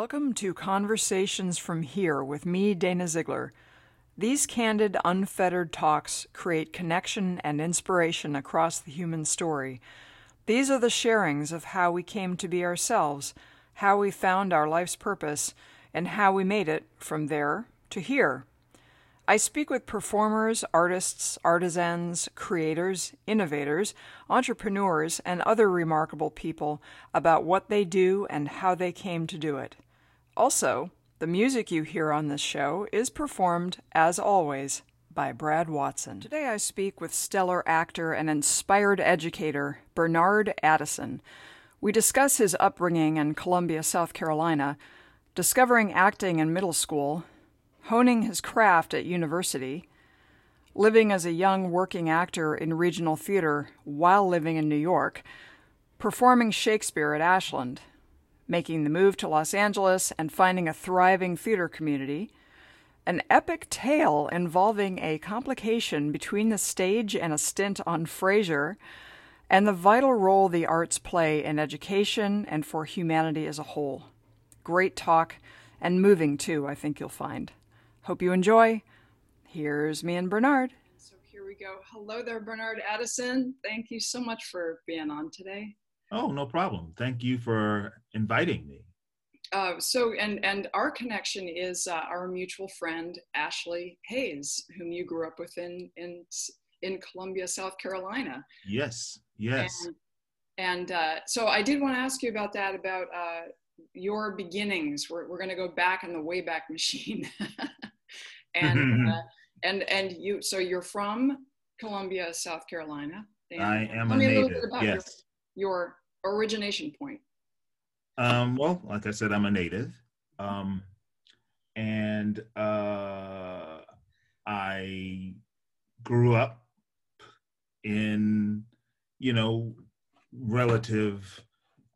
Welcome to Conversations from Here with me, Dana Ziegler. These candid, unfettered talks create connection and inspiration across the human story. These are the sharings of how we came to be ourselves, how we found our life's purpose, and how we made it from there to here. I speak with performers, artists, artisans, creators, innovators, entrepreneurs, and other remarkable people about what they do and how they came to do it. Also, the music you hear on this show is performed, as always, by Brad Watson. Today I speak with stellar actor and inspired educator Bernard Addison. We discuss his upbringing in Columbia, South Carolina, discovering acting in middle school, honing his craft at university, living as a young working actor in regional theater while living in New York, performing Shakespeare at Ashland, making the move to Los Angeles and finding a thriving theater community, an epic tale involving a complication between the stage and a stint on Frasier, and the vital role the arts play in education and for humanity as a whole. Great talk, and moving too, I think you'll find. Hope you enjoy. Here's me and Bernard. So here we go. Hello there, Bernard Addison. Thank you so much for being on today. Oh, no problem. Thank you for inviting me. Uh, so, and and our connection is uh, our mutual friend Ashley Hayes, whom you grew up with in in in Columbia, South Carolina. Yes, yes. And, and uh, so, I did want to ask you about that, about uh, your beginnings. We're we're going to go back in the wayback machine. and uh, and and you so you're from Columbia, South Carolina. And I am a native. Yes. Your, origination point. Um, well, like I said, I'm a native, um, and uh, I grew up in you know relative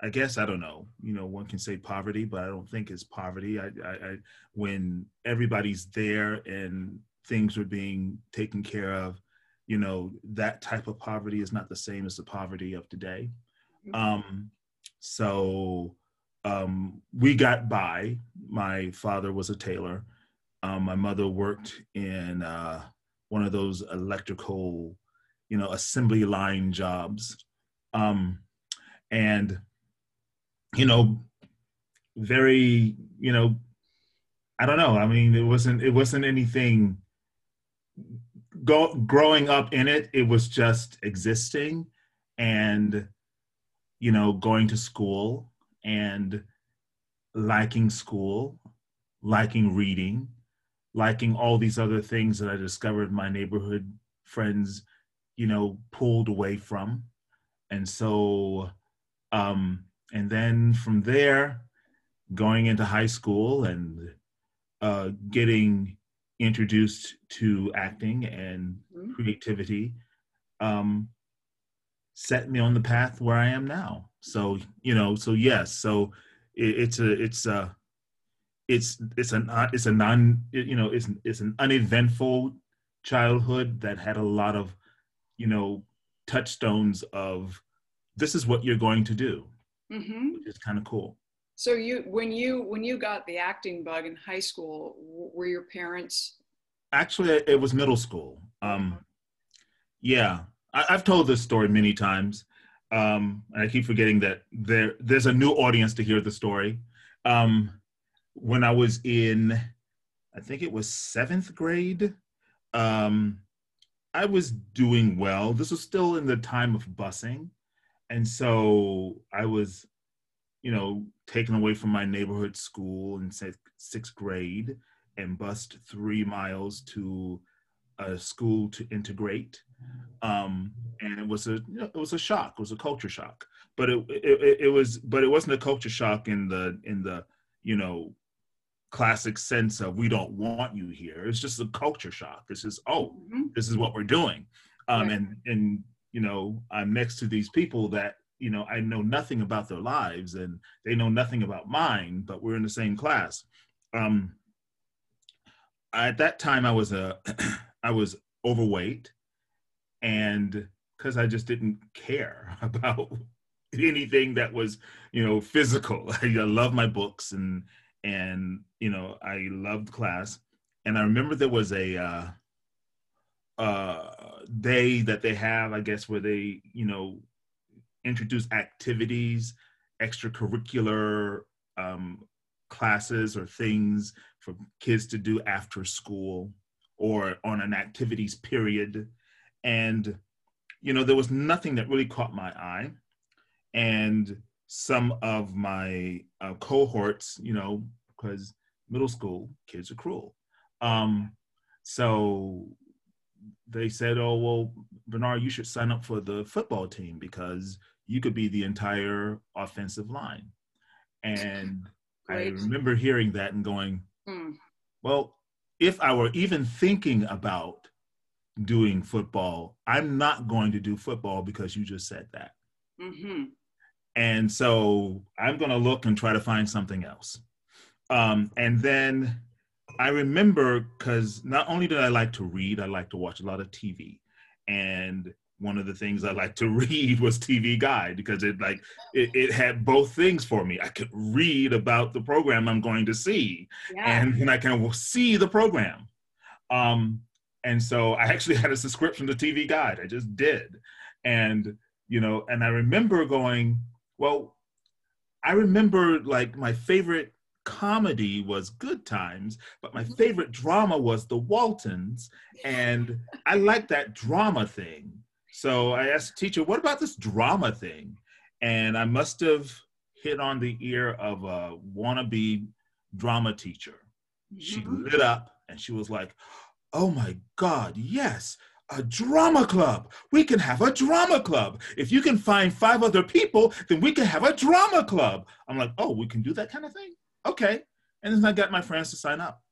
I guess I don't know. You know, one can say poverty, but I don't think it's poverty. I, I, I, when everybody's there and things are being taken care of, you know, that type of poverty is not the same as the poverty of today. Um, so um, we got by. My father was a tailor. Um, my mother worked in uh, one of those electrical, you know, assembly line jobs. Um, and you know, very, you know, I don't know. I mean, it wasn't it wasn't anything go, growing up in it. It was just existing and you know, going to school and liking school, liking reading, liking all these other things that I discovered my neighborhood friends, you know, pulled away from. And so um and then from there, going into high school and uh, getting introduced to acting and mm-hmm. creativity um, set me on the path where I am now. So you know, so yes, so it, it's a it's a it's it's an it's a non you know it's it's an uneventful childhood that had a lot of you know touchstones of this is what you're going to do mm-hmm. which is kind of cool. So you, when you when you got the acting bug in high school, were your parents? Actually, it was middle school. Um, yeah, I, have told this story many times. um, and I keep forgetting that there there's a new audience to hear the story. Um, when I was in, I think it was seventh grade, um, I was doing well. This was still in the time of busing, and so I was, you know, taken away from my neighborhood school in sixth grade and bused three miles to a school to integrate um, and it was a you know, it was a shock. It was a culture shock, but it, it it was but it wasn't a culture shock in the in the you know classic sense of we don't want you here. It's just a culture shock. This is oh mm-hmm. this is what we're doing, um, right. and and you know I'm next to these people that you know I know nothing about their lives and they know nothing about mine, but we're in the same class. Um, at that time, I was a I was overweight and because I just didn't care about anything that was you know physical. I love my books and and you know I loved class, and I remember there was a uh, uh, day that they have, I guess, where they you know introduce activities, extracurricular um, classes or things for kids to do after school or on an activities period and you know there was nothing that really caught my eye. And some of my uh, cohorts you know because middle school kids are cruel. Um, so they said oh well bernard you should sign up for the football team because you could be the entire offensive line. And i remember hearing that and going mm. well if i were even thinking about doing football. I'm not going to do football because you just said that. Mm-hmm. And so I'm going to look and try to find something else. Um, and then I remember because not only did I like to read, I like to watch a lot of TV. And one of the things I like to read was TV Guide because it like it, it, had both things for me. I could read about the program I'm going to see, yeah. and then I can see the program. Um, and so I actually had a subscription to TV Guide. I just did. And, you know, and I remember going, well, I remember like my favorite comedy was Good Times, but my mm-hmm. favorite drama was The Waltons. And I like that drama thing. So I asked the teacher, what about this drama thing? And I must have hit on the ear of a wannabe drama teacher. She mm-hmm. lit up and she was like, oh my God, yes, a drama club. We can have a drama club. If you can find five other people, then we can have a drama club. I'm like, oh, we can do that kind of thing? Okay. And then I got my friends to sign up.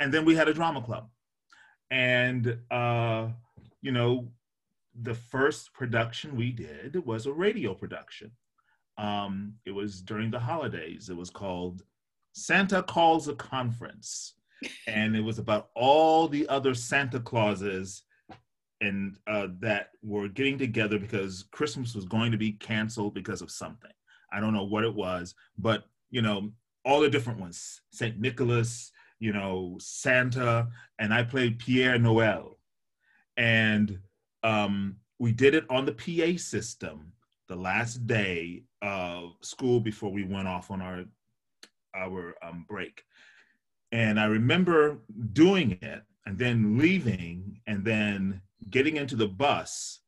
And then we had a drama club. And, uh, you know, the first production we did was a radio production. Um, it was during the holidays. It was called Santa Calls a Conference and it was about all the other Santa Clauses and uh, that were getting together because Christmas was going to be canceled because of something. I don't know what it was, but you know, all the different ones, Saint Nicholas, you know, Santa, and I played Pierre Noel, and um, we did it on the PA system the last day of school before we went off on our our um, break and I remember doing it and then leaving and then getting into the bus.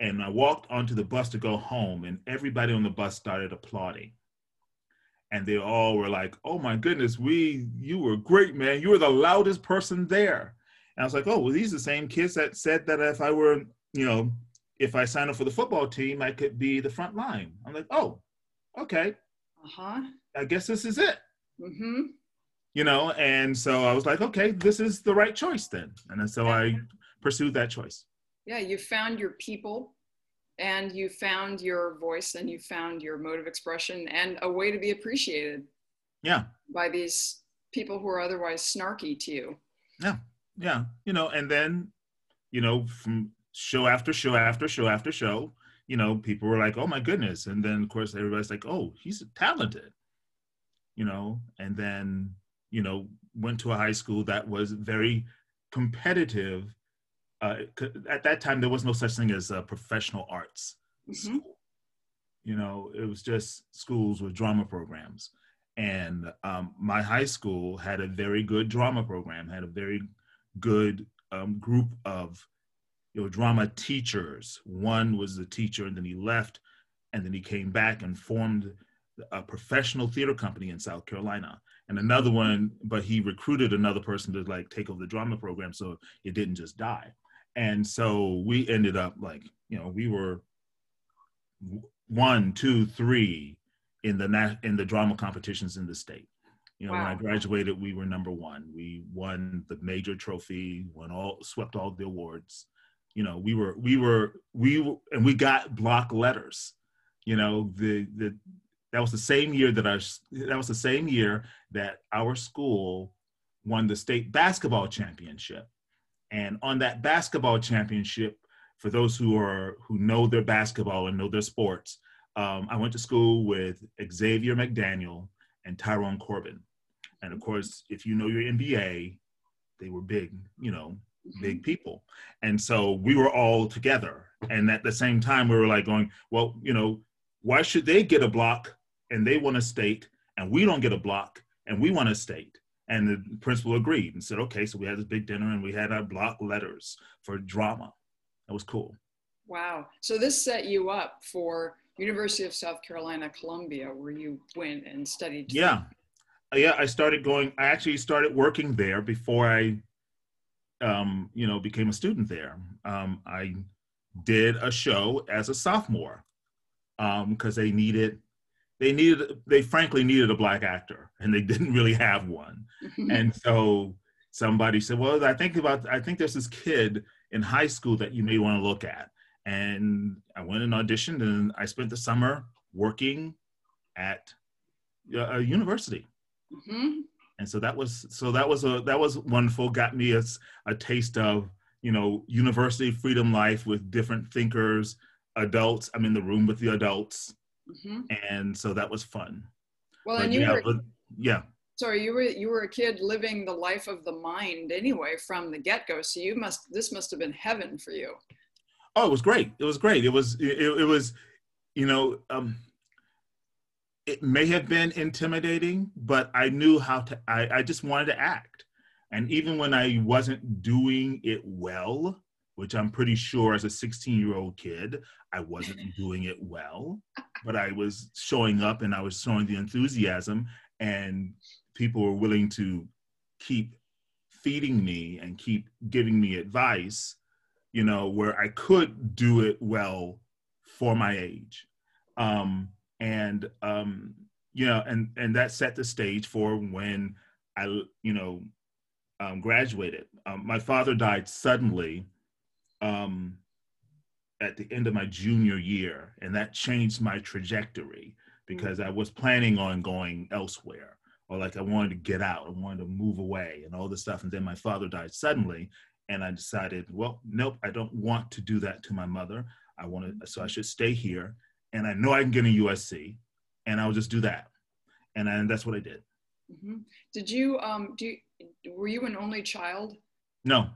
And I walked onto the bus to go home, and everybody on the bus started applauding. And they all were like, "Oh my goodness, we you were great, man! You were the loudest person there." And I was like, "Oh, well, these are the same kids that said that if I were, you know, if I signed up for the football team, I could be the front line." I'm like, "Oh, okay. Uh huh. I guess this is it." Mm-hmm you know and so i was like okay this is the right choice then. And so i pursued that choice. Yeah you found your people and you found your voice and you found your mode of expression and a way to be appreciated yeah. by these people who are otherwise snarky to you. Yeah. Yeah. You know and then you know from show after show after show after show you know people were like oh my goodness. And then of course everybody's like oh he's talented. You know and then you know, went to a high school that was very competitive. Uh, at that time, there was no such thing as uh, professional arts. mm-hmm. school. You know, it was just schools with drama programs. And um, my high school had a very good drama program, had a very good um, group of you know, drama teachers. One was the teacher, and then he left, and then he came back and formed a professional theater company in South Carolina. And another one, but he recruited another person to like take over the drama program so it didn't just die. And so we ended up like, you know, we were one, two, three in the in the drama competitions in the state. You know, wow. when I graduated, we were number one. We won the major trophy, won all, swept all the awards. You know, we were, we were, we were, and we got block letters. You know, the the that was the same year that our that was the same year that our school won the state basketball championship. And on that basketball championship, for those who are who know their basketball and know their sports, um, I went to school with Xavier McDaniel and Tyrone Corbin. And of course, if you know your NBA, they were big, you know, big people. And so we were all together. And at the same time, we were like going, well, you know, why should they get a block and they want a state and we don't get a block and we want a state? And the principal agreed and said, okay, so we had this big dinner and we had our block letters for drama. That was cool. Wow. So this set you up for University of South Carolina, Columbia, where you went and studied. Yeah, yeah. I started going. I actually started working there before I, um, you know, became a student there. Um, I did a show as a sophomore because um, they needed, they needed, they frankly needed a black actor, and they didn't really have one. and so somebody said, "Well, I think about, I think there's this kid in high school that you may want to look at." and I went and auditioned, and I spent the summer working at a university. Mm-hmm. And so that was so that was a that was wonderful. Got me a, a taste of you know university freedom life with different thinkers, adults. I'm in the room with the adults, mm-hmm. and so that was fun. Well, but and you yeah, were yeah. Sorry, you were you were a kid living the life of the mind anyway from the get go. So you must this must have been heaven for you. Oh, it was great. It was great. It was it, it was, you know, um, it may have been intimidating, but I knew how to. I, I just wanted to act, and even when I wasn't doing it well, which I'm pretty sure as a 16 year old kid, I wasn't doing it well, but I was showing up and I was showing the enthusiasm, and people were willing to keep feeding me and keep giving me advice you know, where I could do it well for my age. Um, and, um, you know, and, and that set the stage for when I, you know, um, graduated. Um, my father died suddenly um, at the end of my junior year, and that changed my trajectory because I was planning on going elsewhere or like I wanted to get out, I wanted to move away and all this stuff. And then my father died suddenly, and I decided, well, nope, I don't want to do that to my mother. I want to, so I should stay here, and I know I can get a USC, and I'll just do that, and, I, and that's what I did. Mm-hmm. Did you um do? You, were you an only child? No,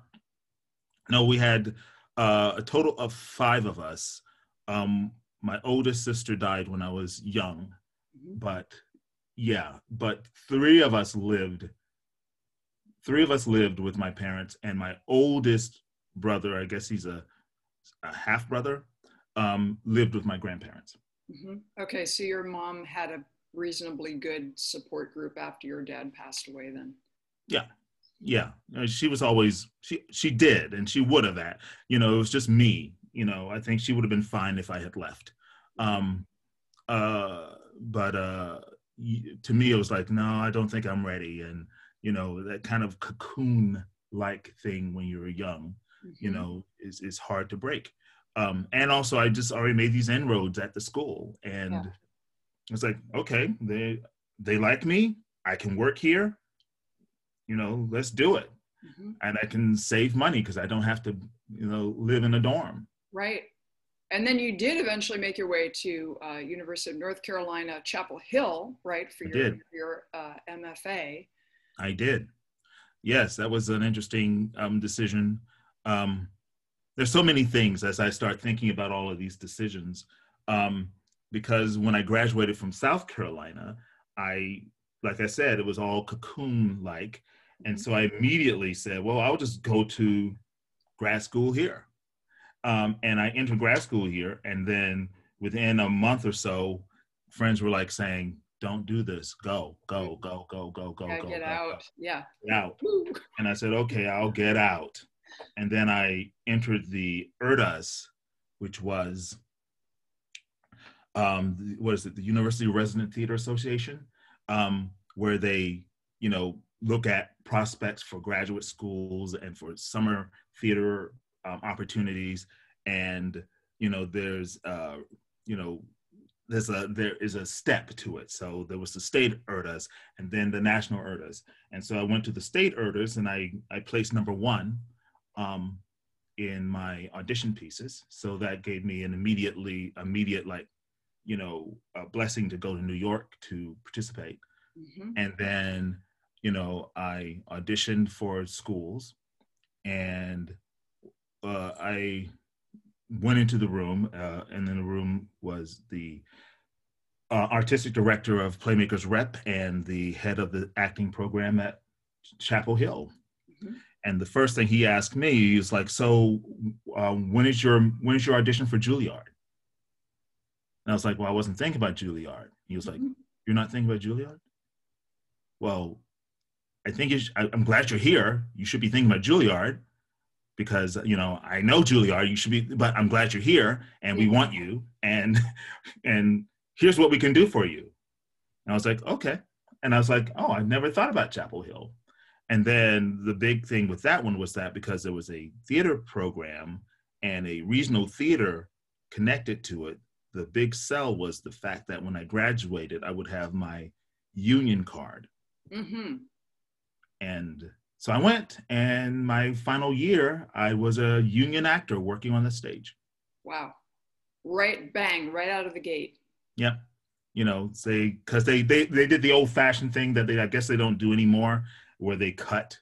no. We had uh, a total of five of us. Um, my oldest sister died when I was young, mm-hmm. but yeah, but three of us lived three of us lived with my parents, and my oldest brother, I guess he's a, a half brother, um, lived with my grandparents. Mm-hmm. Okay, so your mom had a reasonably good support group after your dad passed away, then. Yeah, yeah. She was always she she did, and she would have. That you know, it was just me. You know, I think she would have been fine if I had left. Um, uh, but uh, to me, it was like, no, I don't think I'm ready, and you know that kind of cocoon like thing when you're young mm-hmm. you know is, is hard to break um, and also i just already made these inroads at the school and yeah. it's like okay they they like me i can work here you know let's do it mm-hmm. and i can save money because i don't have to you know live in a dorm right and then you did eventually make your way to uh, university of north carolina chapel hill right for your, your uh, mfa I did. Yes, that was an interesting um, decision. Um, there's so many things as I start thinking about all of these decisions. um, because when I graduated from South Carolina, I, like I said, it was all cocoon like. And so I immediately said, well, I'll just go to grad school here. Um, and I entered grad school here. And then within a month or so, friends were like saying, don't do this. Go, go, go, go, go, go, go. get go, out. Go. Yeah. Get out. And I said, okay, I'll get out. And then I entered the URTAs, which was, um, what is it, the University Resident Theater Association, um, where they, you know, look at prospects for graduate schools and for summer theater um, opportunities. And, you know, there's, uh, you know, there's a there is a step to it. So there was the state URTAs and then the national URTAs. And so I went to the state URTAs and I I placed number one um, in my audition pieces. So that gave me an immediately immediate like you know a blessing to go to New York to participate. Mhm. And then you know I auditioned for schools and uh, I went into the room, uh, and in the room was the uh, artistic director of Playmakers Rep and the head of the acting program at Chapel Hill. Mhm. And the first thing he asked me he was like, "So, um, when is your when is your audition for Juilliard?" And I was like, "Well, I wasn't thinking about Juilliard." He was like, Mhm. "You're not thinking about Juilliard?" Well, I think sh- I, I'm glad you're here. You should be thinking about Juilliard because you know I know Juilliard. You should be, but I'm glad you're here, and we want you, and and here's what we can do for you. And I was like, okay. And I was like, oh, I never thought about Chapel Hill. And then the big thing with that one was that because there was a theater program and a regional theater connected to it, the big sell was the fact that when I graduated, I would have my union card. Mhm. And so I went, and my final year, I was a union actor working on the stage. Wow. Right bang, right out of the gate. Yeah. You know, say because they, they they did the old fashioned thing that they I guess they don't do anymore, where they cut.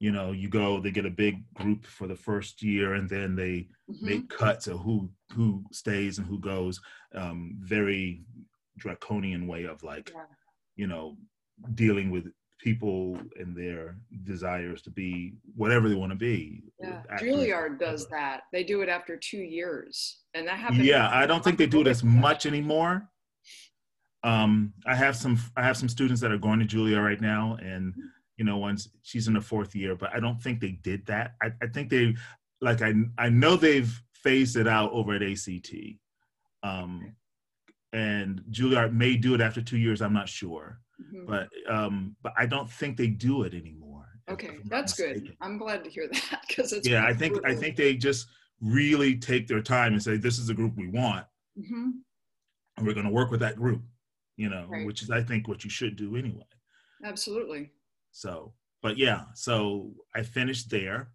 You know, you go, they get a big group for the first year, and then they Mhm. make cuts of who who stays and who goes. Um, very draconian way of like, Yeah. you know, dealing with people and their desires to be whatever they want to be. Yeah, actors, Juilliard does whatever. that. They do it after two years, and that happens. Yeah, I don't think they do it as much anymore. Um, I have some I have some students that are going to Juilliard right now, and you know, once she's in the fourth year, but I don't think they did that. I, I think they like I I know they've phased it out over at ACT. Um, and Juilliard may do it after two years. I'm not sure, Mhm. but um, but I don't think they do it anymore. Okay, if that's good. I'm glad to hear that because it's. Yeah, I think I think they just really take their time and say, "This is the group we want." hmm and we're going to work with that group you know Right. which is i think what you should do anyway Absolutely. so but yeah so i finished there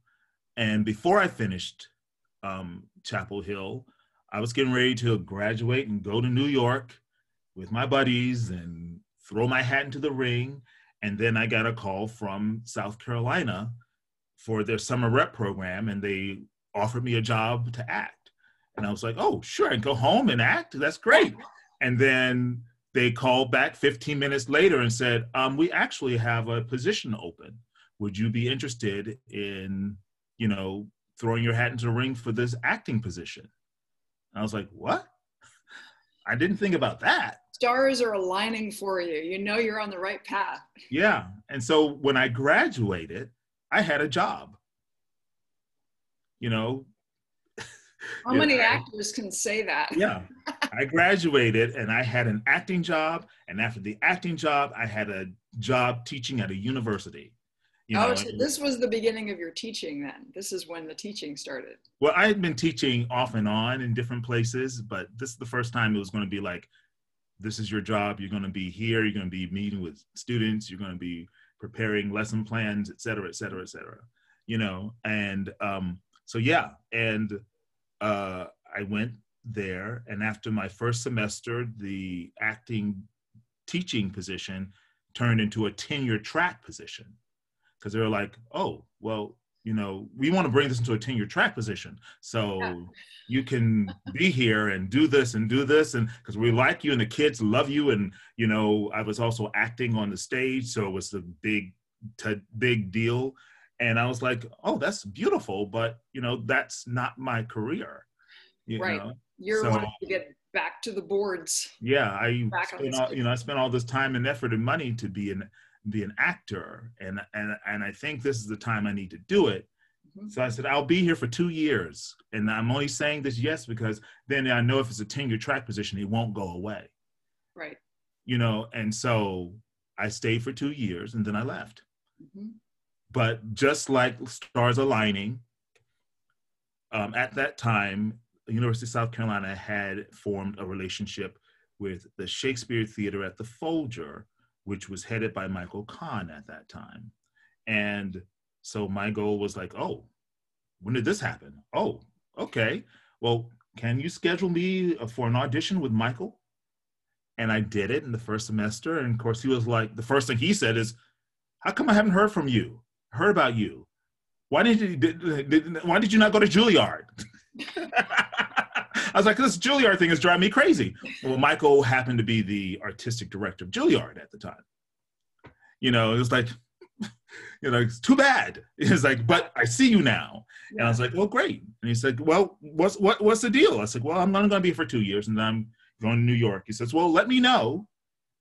and before i finished um, chapel hill i was getting ready to graduate and go to new york with my buddies and throw my hat into the ring and then i got a call from south carolina for their summer rep program and they offered me a job to act and i was like oh sure and go home and act that's great and then they called back 15 minutes later and said, um, "We actually have a position open. Would you be interested in, you know, throwing your hat into the ring for this acting position?" And I was like, "What? I didn't think about that." Stars are aligning for you. You know you're on the right path. Yeah, and so when I graduated, I had a job. You know, How many actors can say that? yeah i graduated and i had an acting job and after the acting job i had a job teaching at a university you oh, know oh, so this was the beginning of your teaching then. This is when the teaching started. well i had been teaching off and on in different places but this is the first time it was going to be like this is your job. You're going to be here. You're going to be meeting with students. You're going to be preparing lesson plans et cetera et cetera et cetera you know? And um so yeah. And uh i went there. And after my first semester the acting teaching position turned into a tenure track position. Because they were like oh well you know, we want to bring this into a tenure track position. So yeah. you can be here and do this and do this. And because we like you and the kids love you. And, you know, I was also acting on the stage. So it was a big, t- big deal. And I was like, oh, that's beautiful. But, you know, that's not my career. You right. Know? You're so, wanting to get back to the boards. Yeah. I, spent all, you know, I spent all this time and effort and money to be an, be an actor and and and I think this is the time I need to do it. Mm-hmm. So I said I'll be here for two years, and I'm only saying this yes because then I know if it's a tenure track position, it won't go away. Right. You know, and so I stayed for two years, and then I left. Mm-hmm. But just like stars aligning, um, at that time, University of South Carolina had formed a relationship with the Shakespeare Theater at the Folger, which was headed by Michael Kahn at that time. And so my goal was like, oh, when did this happen? Oh, okay. Well, can you schedule me uh, for an audition with Michael? And I did it in the first semester. And of course, he was like, the first thing he said is, how come I haven't heard from you? Heard about you? Why did you, did, did, why did you not go to Juilliard? I was like, this Juilliard thing is driving me crazy. Well, Michael happened to be the artistic director of Juilliard at the time. You know, it was like, you know, it's too bad. He's like, but I see you now. And I was like, well, great. And he said, well, what's what, what's the deal? I said, well, I'm only going to be for two years, and I'm going to New York. He says, well, let me know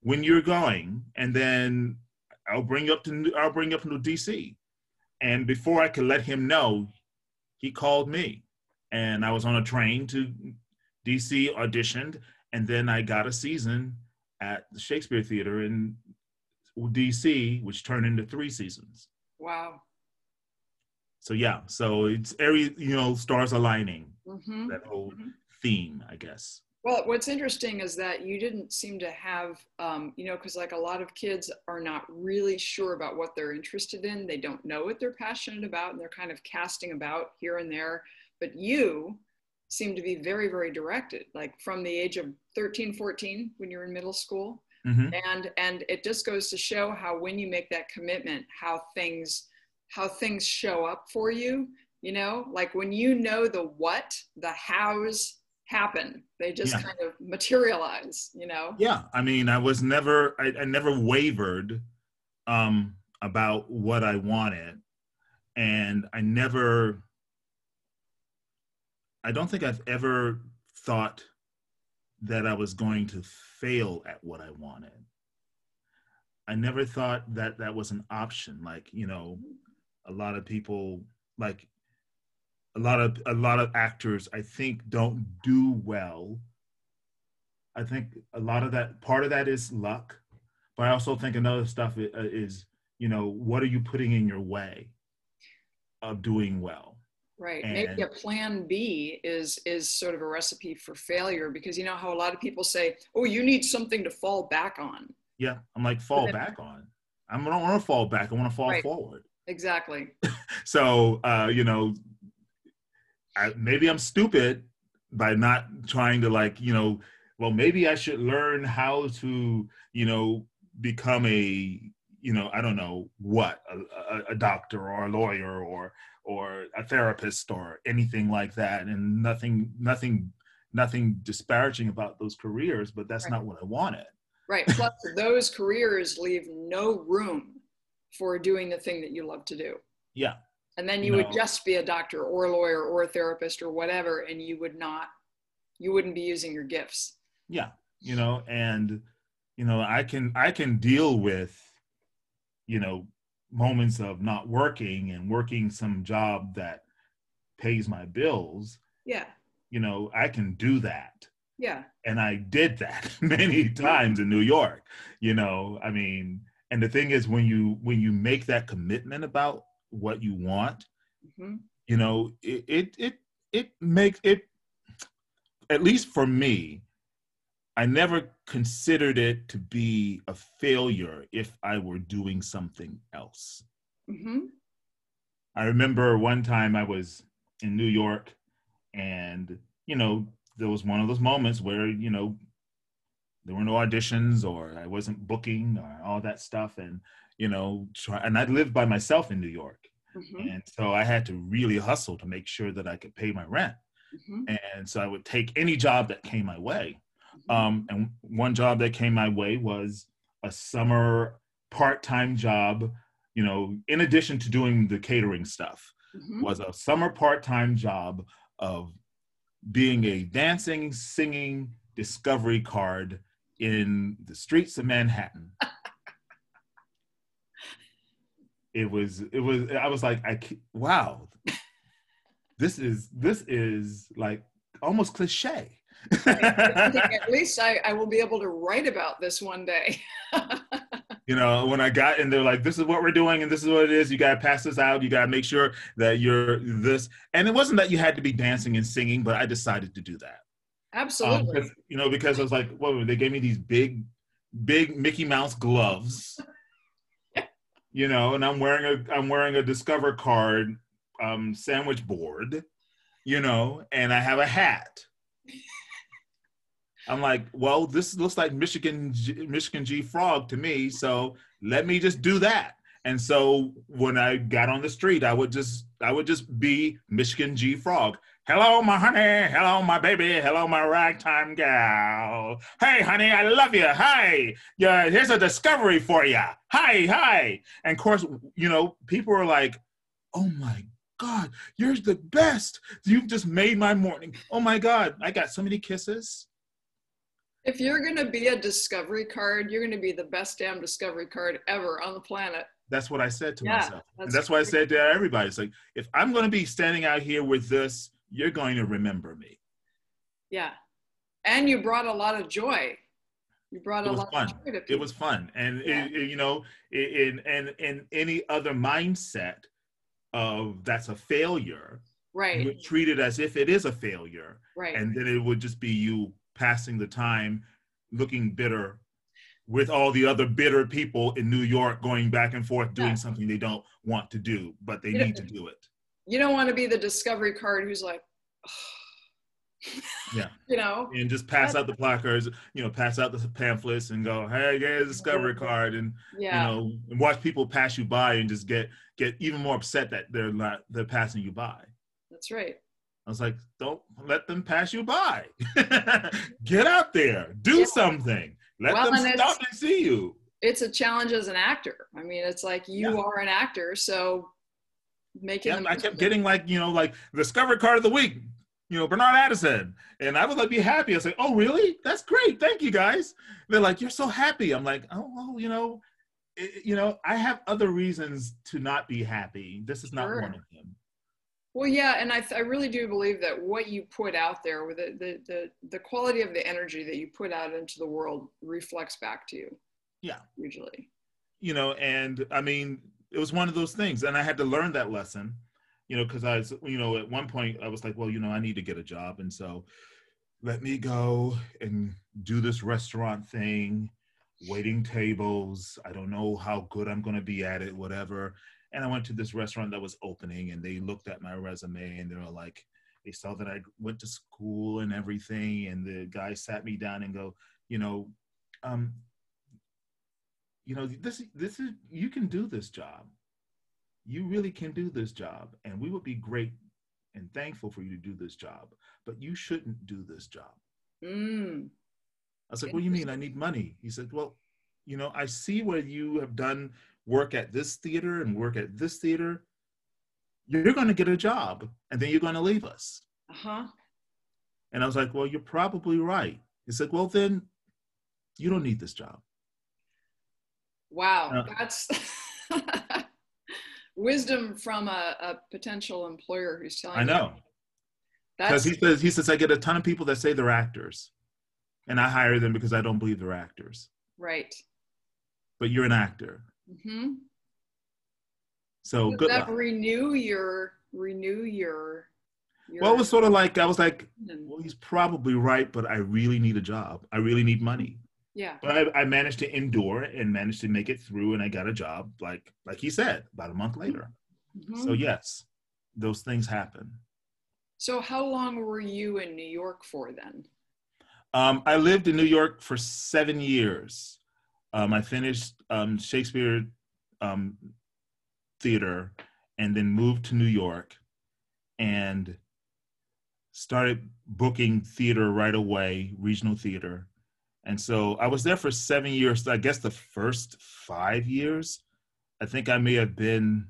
when you're going, and then I'll bring you up to I'll bring you up to DC. And before I could let him know, he called me, and I was on a train to DC auditioned, and then I got a season at the Shakespeare Theater in DC, which turned into three seasons. Wow. So yeah, so it's every you know stars aligning. Mm-hmm. That whole mm-hmm. theme, I guess. Well, what's interesting is that you didn't seem to have, um, you know, because like a lot of kids are not really sure about what they're interested in. They don't know what they're passionate about, and they're kind of casting about here and there. But you, seemed to be very very directed like from the age of 13 14 when you're in middle school mm-hmm. and and it just goes to show how when you make that commitment how things how things show up for you you know like when you know the what the hows happen they just yeah. kind of materialize you know yeah i mean i was never i, I never wavered um about what i wanted and i never I don't think I've ever thought that I was going to fail at what I wanted. I never thought that that was an option. Like, you know, a lot of people like a lot of a lot of actors I think don't do well. I think a lot of that part of that is luck, but I also think another stuff uh, is, you know, what are you putting in your way of doing well? Right. And Maybe a plan B is is sort of a recipe for failure because you know how a lot of people say, "Oh, you need something to fall back on." Yeah, I'm like fall then, back on. I don't want to fall back. I want to fall right. forward. Exactly. so uh, you know, I, maybe I'm stupid by not trying to like you know. Well, maybe I should learn how to you know become a you know I don't know what a, a, doctor or a lawyer or or a therapist or anything like that. And nothing nothing nothing disparaging about those careers but that's right. not what i wanted. Right. Plus those careers leave no room for doing the thing that you love to do. Yeah. And then you no. would just be a doctor or a lawyer or a therapist or whatever and you would not you wouldn't be using your gifts. Yeah. You know and you know i can i can deal with you know moments of not working and working some job that pays my bills yeah. you know i can do that. Yeah. And i did that many times in new york you know i mean and the thing is when you when you make that commitment about what you want mm-hmm. you know it, it it it makes it at least for me I never considered it to be a failure if I were doing something else. Mm-hmm. I remember one time I was in New York, and you know, there was one of those moments where you know there were no auditions or I wasn't booking or all that stuff, and you know, try, and I lived by myself in New York, Mm-hmm. And so I had to really hustle to make sure that I could pay my rent. Mm-hmm. And so I would take any job that came my way. Um, and one job that came my way was a summer part-time job, you know, in addition to doing the catering stuff, mm-hmm. was a summer part-time job of being a dancing, singing discovery card in the streets of Manhattan. it was it was I was like I wow this is this is like almost cliche at least I, I will be able to write about this one day. You know when i got and they're like this is what we're doing and this is what it is. You got to pass this out. You got to make sure that you're this. And it wasn't that you had to be dancing and singing but i decided to do that. Absolutely. um, you know because i was like well they gave me these big big mickey mouse gloves. You know, and I'm wearing a I'm wearing a Discover card um, sandwich board, you know, and I have a hat. I'm like, well, this looks like Michigan J, Michigan J Frog to me, so let me just do that. And so when I got on the street, I would just I would just be Michigan J Frog. Hello, my honey. Hello, my baby. Hello, my ragtime gal. Hey, honey, I love you. Hi. Yeah, here's a discovery for you. Hi, hi. And of course, you know, people are like, oh my God, you're the best. You've just made my morning. Oh my God, I got so many kisses. If you're going to be a discovery card, you're going to be the best damn discovery card ever on the planet. That's what I said to yeah, myself. That's and that's why I said to everybody, it's like, if I'm going to be standing out here with this, you're going to remember me. Yeah. And you brought a lot of joy. You brought it a lot fun. of joy to people. It was fun. And, yeah. it, it, you know, in, in, in any other mindset of that's a failure, right. you would treat it as if it is a failure. Right. And then it would just be you passing the time looking bitter with all the other bitter people in New York going back and forth doing yeah. something they don't want to do, but they you need to do it you don't want to be the discovery card who's like oh. yeah you know and just pass out the placards you know pass out the pamphlets and go hey get a discovery card and yeah. you know and watch people pass you by and just get get even more upset that they're not they're passing you by that's right i was like don't let them pass you by get out there do yeah. something let well, them stop and see you it's a challenge as an actor i mean it's like you yeah. are an actor so making yeah, I kept getting like, you know, like discovered card of the week, you know, Bernard Addison. And I would like be happy. I say, oh, really? That's great. Thank you guys. They're like, you're so happy. I'm like, oh, well, you know, it, you know, I have other reasons to not be happy. This is not sure. one of them. Well, yeah, and I, th- I really do believe that what you put out there, with the, the the the quality of the energy that you put out into the world, reflects back to you. Yeah, usually. You know, and I mean, it was one of those things and i had to learn that lesson you know because i was you know at one point i was like well you know i need to get a job and so let me go and do this restaurant thing waiting tables i don't know how good i'm going to be at it whatever and i went to this restaurant that was opening and they looked at my resume and they were like they saw that i went to school and everything and the guy sat me down and go you know um, you know this this is you can do this job. You really can do this job and we would be great and thankful for you to do this job but you shouldn't do this job. Mm. i was like what do you mean? I need money. He said well you know i see where you have done work at this theater and work at this theater you're going to get a job and then you're going to leave us uh-huh and i was like well you're probably right he said well then you don't need this job Wow, uh, that's wisdom from a, a, potential employer who's telling. I know. Because he says he says I get a ton of people that say they're actors, and I hire them because I don't believe they're actors. Right. But you're an actor. Mm-hmm. So Does good. That luck. renew your renew your, your. Well, it was sort of like I was like, well, he's probably right, but I really need a job. I really need money. Yeah. But I, I, managed to endure and managed to make it through, and I got a job like like he said about a month later. Mm-hmm. So yes, those things happen. So how long were you in New York for then? Um, I lived in New York for seven years. Um, I finished um, Shakespeare um, theater, and then moved to New York and started booking theater right away, regional theater. And so I was there for seven years. I guess the first five years, I think I may have been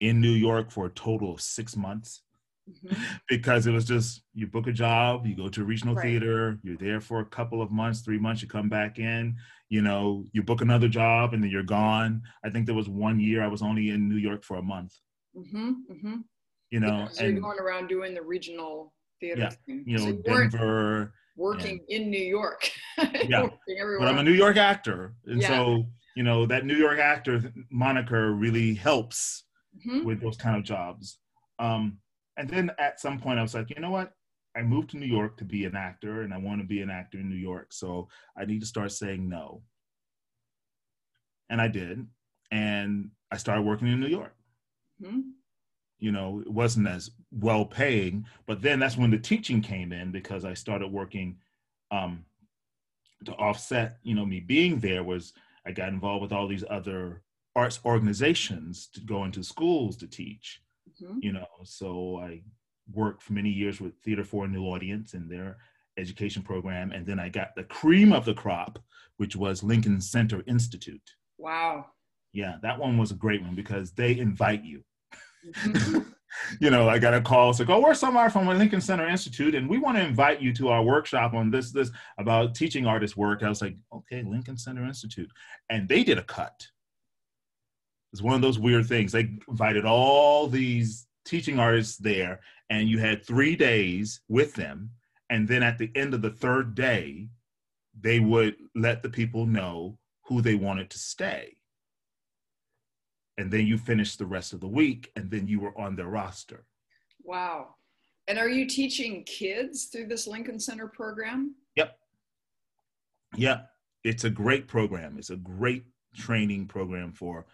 in New York for a total of six months mm-hmm. because it was just you book a job, you go to a regional right. theater, you're there for a couple of months, three months, you come back in, you know, you book another job and then you're gone. I think there was one year I was only in New York for a month. Mm-hmm, mm-hmm. You know, because and, you're going around doing the regional theater yeah, thing. You know, so Denver. Working and, in New York. yeah. But I'm a New York actor. And yeah. so, you know, that New York actor moniker really helps mm-hmm. with those kind of jobs. Um, and then at some point, I was like, you know what? I moved to New York to be an actor, and I want to be an actor in New York. So I need to start saying no. And I did, and I started working in New York. Mm-hmm. You know, it wasn't as well paying, but then that's when the teaching came in because I started working um, to offset. You know, me being there was I got involved with all these other arts organizations to go into schools to teach. Mm-hmm. You know, so I worked for many years with Theater for a New Audience and their education program, and then I got the cream of the crop, which was Lincoln Center Institute. Wow. Yeah, that one was a great one because they invite you. Mm-hmm. you know, I got a call. It's like, oh, we're somewhere from Lincoln Center Institute, and we want to invite you to our workshop on this, this about teaching artist work. I was like, okay, Lincoln Center Institute, and they did a cut. It's one of those weird things. They invited all these teaching artists there, and you had three days with them. And then at the end of the third day, they would let the people know who they wanted to stay. And then you finished the rest of the week, and then you were on their roster. Wow. And are you teaching kids through this Lincoln Center program? Yep. Yep. It's a great program. It's a great training program for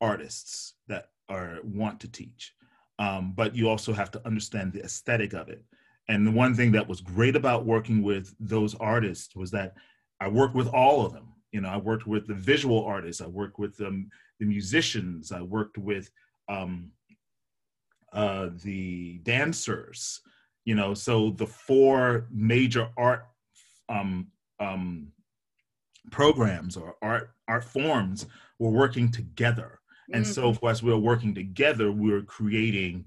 artists that are want to teach. Um, but you also have to understand the aesthetic of it. And the one thing that was great about working with those artists was that I worked with all of them. You know, I worked with the visual artists, I worked with the musicians, I worked with um, uh, the dancers. You know, so the four major art um, um, programs or art art forms were working together and mm-hmm. so as we are working together, we are creating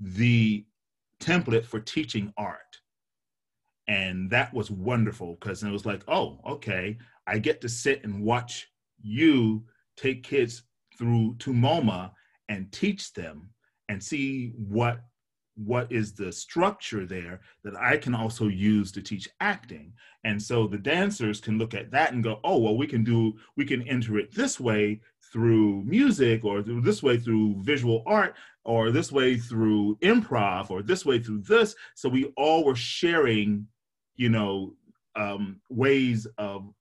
the template for teaching art. And that was wonderful because it was like, oh, okay, I get to sit and watch you take kids through to MoMA and teach them and see what what is the structure there that I can also use to teach acting. And so the dancers can look at that and go, oh, well, we can do, we can enter it this way through music or through this way through visual art or this way through improv or this way through this. So we all were sharing you know um, ways of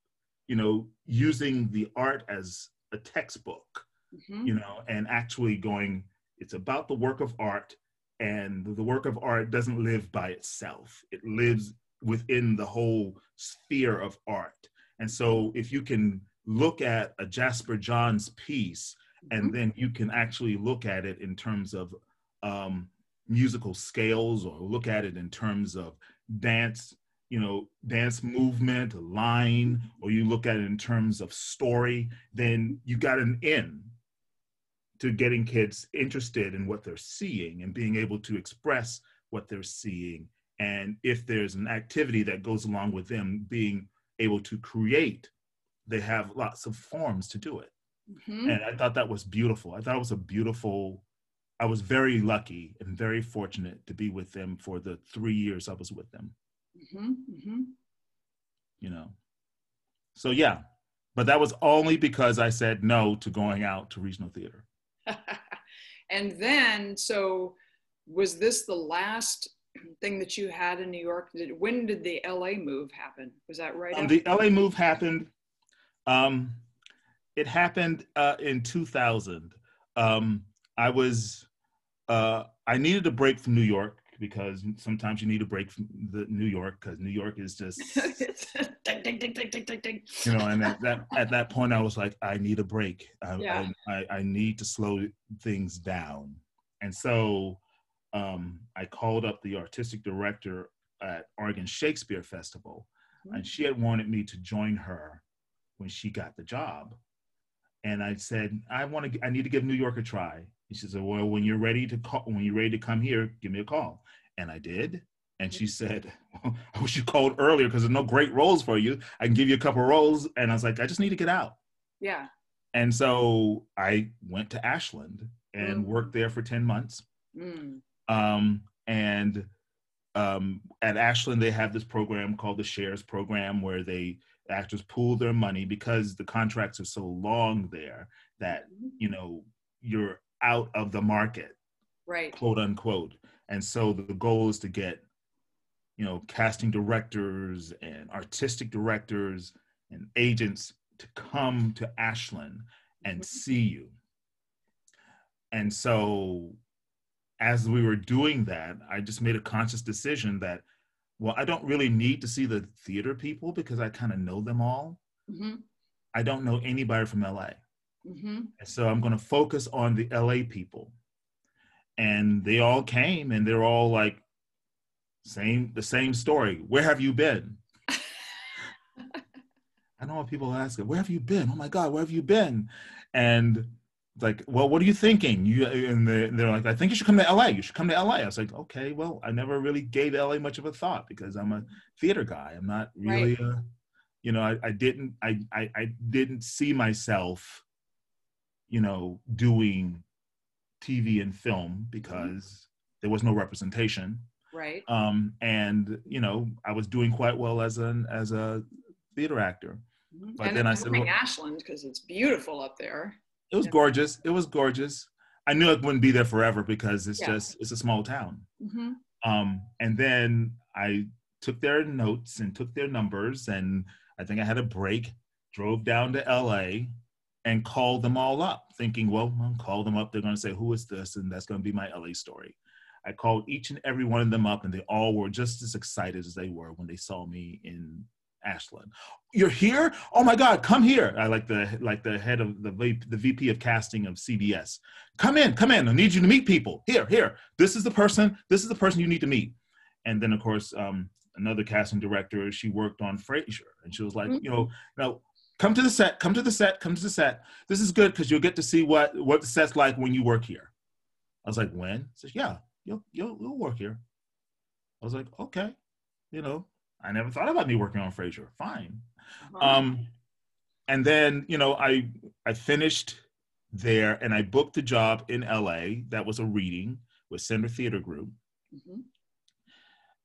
you know using the art as a textbook mm-hmm. you know and actually going it's about the work of art and the work of art doesn't live by itself. It lives within the whole sphere of art. And so if you can look at a Jasper Johns piece, and mm-hmm. then you can actually look at it in terms of um, musical scales, or look at it in terms of dance, you know, dance movement, line, or you look at it in terms of story. Then you got an in to getting kids interested in what they're seeing and being able to express what they're seeing. And if there's an activity that goes along with them being able to create they have lots of forms to do it. Mm-hmm. And I thought that was beautiful. I thought it was a beautiful, I was very lucky and very fortunate to be with them for the three years I was with them. Mm-hmm. Mm-hmm. You know, so yeah, but that was only because I said no to going out to regional theater. and then, so was this the last thing that you had in New York? Did, when did the LA move happen? Was that right? Um, the LA move happened um, it happened uh, in 2000. Um, I was, uh, I needed a break from New York because sometimes you need a break from the New York because New York is just, ding, ding, ding, ding, ding, ding. you know. And at that at that point, I was like, I need a break. I, yeah. I, I, I need to slow things down. and so um, I called up the artistic director at Oregon Shakespeare Festival, mm-hmm. and she had wanted me to join her when she got the job. And I said, I want to, I need to give New York a try. And she said, Well, when you're ready to call, when you're ready to come here, give me a call. And I did. And she said, I wish you called earlier because there's no great roles for you. I can give you a couple roles. And I was like, I just need to get out. Yeah. And so I went to Ashland and mm. worked there for 10 months. Mm. Um, and um, at Ashland, they have this program called the Shares Program where they actors pool their money because the contracts are so long there that, mm-hmm. you know, you're out of the market, right? Quote unquote. And so the goal is to get you know, casting directors and artistic directors and agents to come to Ashland and mm-hmm. see you. And so as we were doing that, I just made a conscious decision that, well, I don't really need to see the theater people because I kind of know them all. Mm-hmm. I don't know anybody from LA. Mm-hmm. So I'm going to focus on the LA people. And they all came and they're all like, same the same story. Where have you been? I know what people ask, where have you been? Oh my God, where have you been? And like, well, what are you thinking? You and they're like, I think you should come to LA. You should come to LA. I was like, okay, well, I never really gave LA much of a thought because I'm a theater guy. I'm not really, right. a, you know, I, I didn't, I, I, I didn't see myself, you know, doing TV and film because mm-hmm. there was no representation right um and you know i was doing quite well as an as a theater actor mm-hmm. but and then i said well, ashland because it's beautiful up there it was gorgeous. It was gorgeous. I knew it wouldn't be there forever because it's yeah. just it's a small town. Mm-hmm. um and then i took their notes and took their numbers and i think i had a break drove down to la and called them all up thinking well i'll call them up. They're going to say who is this and that's going to be my la story. I called each and every one of them up, and they all were just as excited as they were when they saw me in Ashland. You're here? Oh my God, come here! I like the like the head of the the VP of casting of CBS. Come in, come in. I need you to meet people. Here, here. This is the person. This is the person you need to meet. And then of course, um, another casting director. She worked on Frasier, and she was like, mm-hmm. you know, now come to the set, come to the set, come to the set. This is good because you'll get to see what what the set's like when you work here. I was like, when? She says, yeah, you'll you'll you'll work here. I was like, okay, you know, I never thought about me working on Frasier. Fine. Uh-huh. Um, and then you know, I I finished there and I booked a job in LA that was a reading with Center Theater Group. Mm-hmm.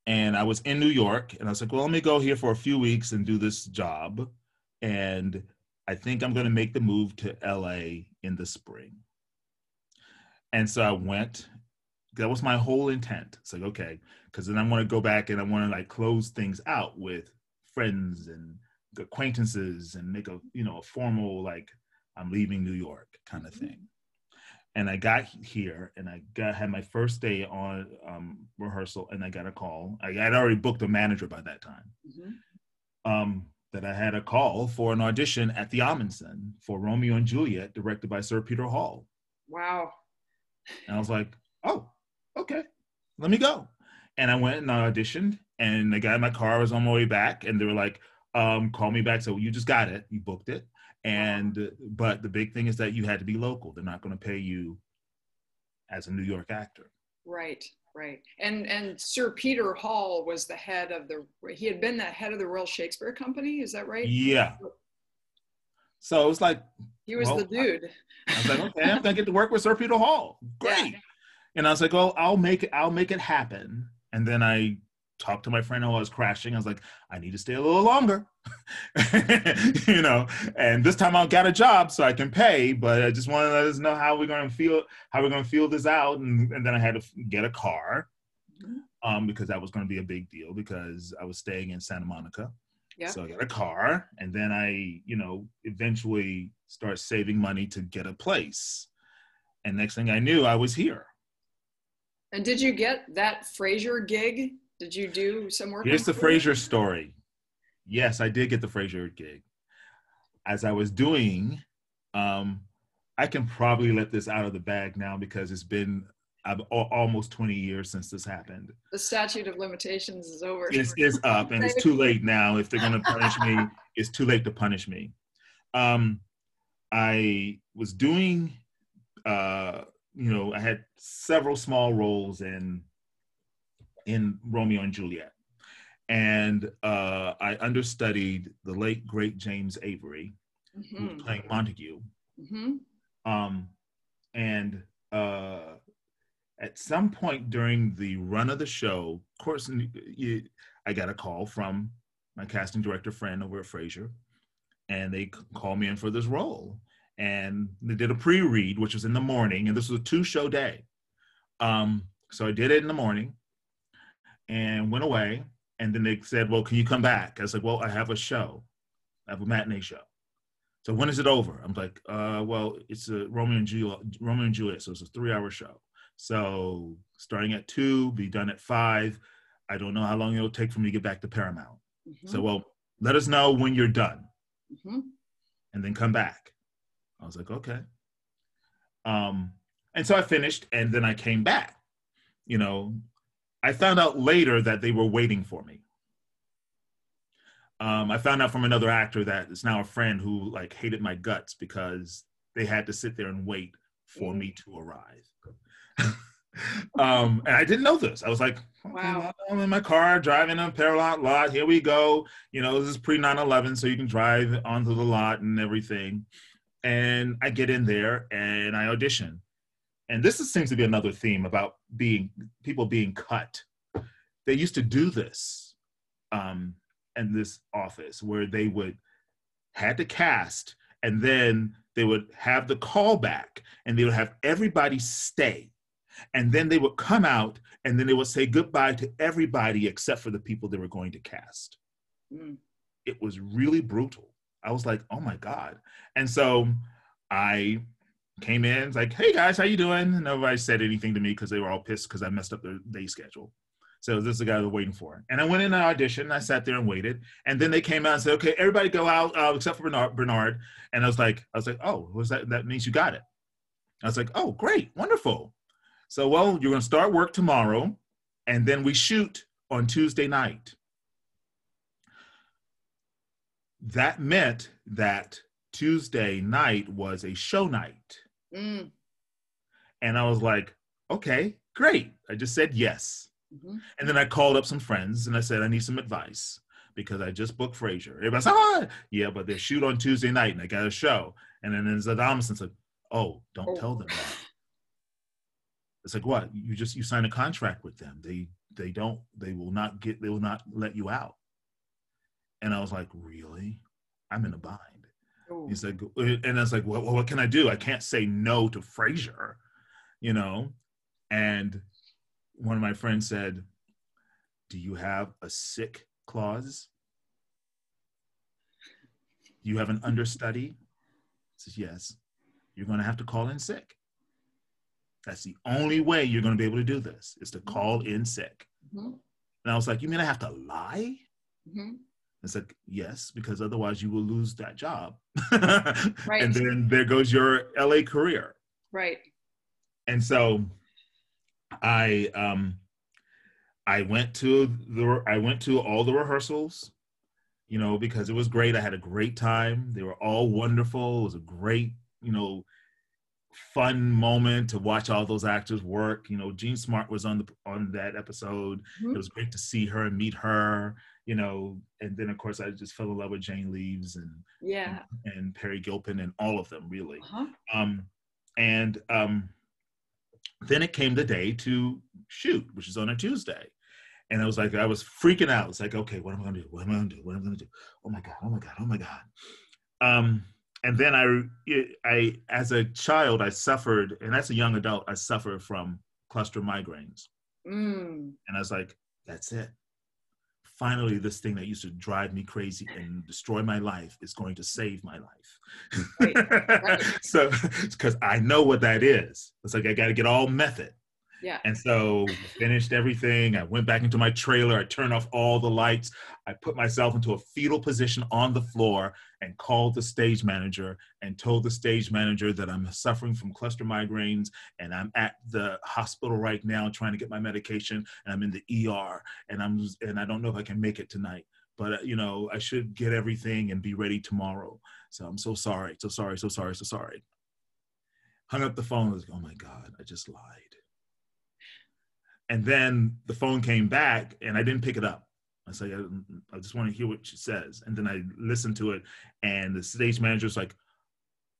And I was in New York and I was like, well, let me go here for a few weeks and do this job. And I think I'm going to make the move to LA in the spring. And so I went that was my whole intent. It's like, okay, because then I want to go back and I want to like close things out with friends and acquaintances and make a, you know, a formal, like, I'm leaving New York kind of thing. And I got here and I got had my first day on um, rehearsal and I got a call. I had already booked a manager by that time. Mm-hmm. Um, that I had a call for an audition at the Ahmanson for Romeo and Juliet, directed by Sir Peter Hall. Wow. And I was like, oh, okay, let me go. And I went and I auditioned, and the guy in my car was on my way back, and they were like, um, call me back. So you just got it, you booked it. And but the big thing is that you had to be local. They're not going to pay you as a New York actor. Right, right. And and Sir Peter Hall was the head of the. He had been the head of the Royal Shakespeare Company. Is that right? Yeah. So it was like he was well, the dude. I, I, was like, okay, I'm gonna get to work with Sir Peter Hall. Great. Yeah. And I was like, well, I'll make it, I'll make it happen. And then I talked to my friend while I was crashing. I was like, I need to stay a little longer, you know, and this time I'll get a job so I can pay, but I just want to let us know how we're going to feel, how we're going to feel this out. And, and then I had to get a car mm-hmm. um, because that was going to be a big deal because I was staying in Santa Monica. Yeah. So I got a car and then I, you know, eventually start saving money to get a place. And next thing I knew, I was here. And did you get that Frasier gig? Did you do some work? Here's the Frasier story. Yes, I did get the Frasier gig. As I was doing, um, I can probably let this out of the bag now because it's been I've almost 20 years since this happened. The statute of limitations is over. It's, it's up, and it's too late now. If they're going to punish me, it's too late to punish me. Um, I was doing, uh, you know, I had several small roles in in Romeo and Juliet, and uh, I understudied the late great James Avery, mm-hmm. who was mm-hmm. playing Montague. Mm-hmm. Um, and uh, at some point during the run of the show, of course, you, I got a call from my casting director friend over at Frasier, and they called me in for this role. And they did a pre-read, which was in the morning, and this was a two-show day. Um, so I did it in the morning, and went away. And then they said, "Well, can you come back?" I was like, "Well, I have a show, I have a matinee show." So when is it over? I'm like, uh, well, it's a Romeo and Juliet, Romeo and Juliet, so it's a three-hour show. So starting at two, be done at five. I don't know how long it'll take for me to get back to Paramount. Mm-hmm. So, well, let us know when you're done, mm-hmm. and then come back. I was like, okay. Um, and so I finished, and then I came back. You know, I found out later that they were waiting for me. Um, I found out from another actor that is now a friend who like hated my guts because they had to sit there and wait for me to arrive. um, and I didn't know this. I was like, wow. I'm in my car driving on parallel lot. Here we go. You know, this is pre 9 11, so you can drive onto the lot and everything. And I get in there and I audition. And this is, seems to be another theme about being people being cut. They used to do this um, in this office where they would had to cast and then they would have the callback and they would have everybody stay and then they would come out and then they would say goodbye to everybody except for the people they were going to cast. Mm. It was really brutal. I was like, oh my God. And so I came in, like, hey guys, how you doing? And nobody said anything to me because they were all pissed because I messed up their day schedule. So this is the guy they're waiting for. And I went in an audition. I sat there and waited. And then they came out and said, okay, everybody go out uh, except for Bernard, Bernard. And I was like, I was like, oh, was that? That means you got it. I was like, oh, great, wonderful. So, well, you're going to start work tomorrow, and then we shoot on Tuesday night. That meant that Tuesday night was a show night. Mm. And I was like, okay, great. I just said yes. Mm-hmm. And then I called up some friends and I said, I need some advice because I just booked Frasier. Everybody said, oh, yeah, but they shoot on Tuesday night and I got a show. And then Zadamas said, oh, don't oh. tell them that. It's like what? You just you sign a contract with them. They they don't they will not get they will not let you out. And I was like, really? I'm in a bind. Ooh. He's like, and I was like, well, what can I do? I can't say no to Frasier, you know. And one of my friends said, "Do you have a sick clause? Do you have an understudy?" I says, "Yes." You're going to have to call in sick. That's the only way you're going to be able to do this is to mm-hmm. call in sick. Mm-hmm. And I was like, you mean I have to lie? Mm-hmm. It's like, yes, because otherwise you will lose that job. right. And then there goes your LA career. Right. And so I um I went to the I went to all the rehearsals, you know, because it was great. I had a great time. They were all wonderful. It was a great, you know, fun moment to watch all those actors work. You know, Jean Smart was on the on that episode. Mm-hmm. It was great to see her and meet her. You know, and then of course I just fell in love with Jane Leeves and yeah and, and Peri Gilpin and all of them really. Uh-huh. Um, and um, then it came the day to shoot, which is on a Tuesday. And I was like, I was freaking out. It's like, okay, what am I gonna do? What am I gonna do? What am I gonna do? Oh my god! Oh my god! Oh my god! Um, and then I, I, as a child, I suffered, and as a young adult, I suffered from cluster migraines. Mm. And I was like, that's it. Finally, this thing that used to drive me crazy and destroy my life is going to save my life. Right. Right. so, because I know what that is. It's like I got to get all method, Yeah. And so finished everything. I went back into my trailer. I turned off all the lights. I put myself into a fetal position on the floor and called the stage manager and told the stage manager that I'm suffering from cluster migraines and I'm at the hospital right now trying to get my medication and I'm in the ER and I'm and I don't know if I can make it tonight. But uh, you know, I should get everything and be ready tomorrow. So I'm so sorry, so sorry, so sorry, so sorry. Hung up the phone. I was like, oh my God, I just lied. And then the phone came back and I didn't pick it up. I said, I, I just want to hear what she says. And then I listened to it and the stage manager's like,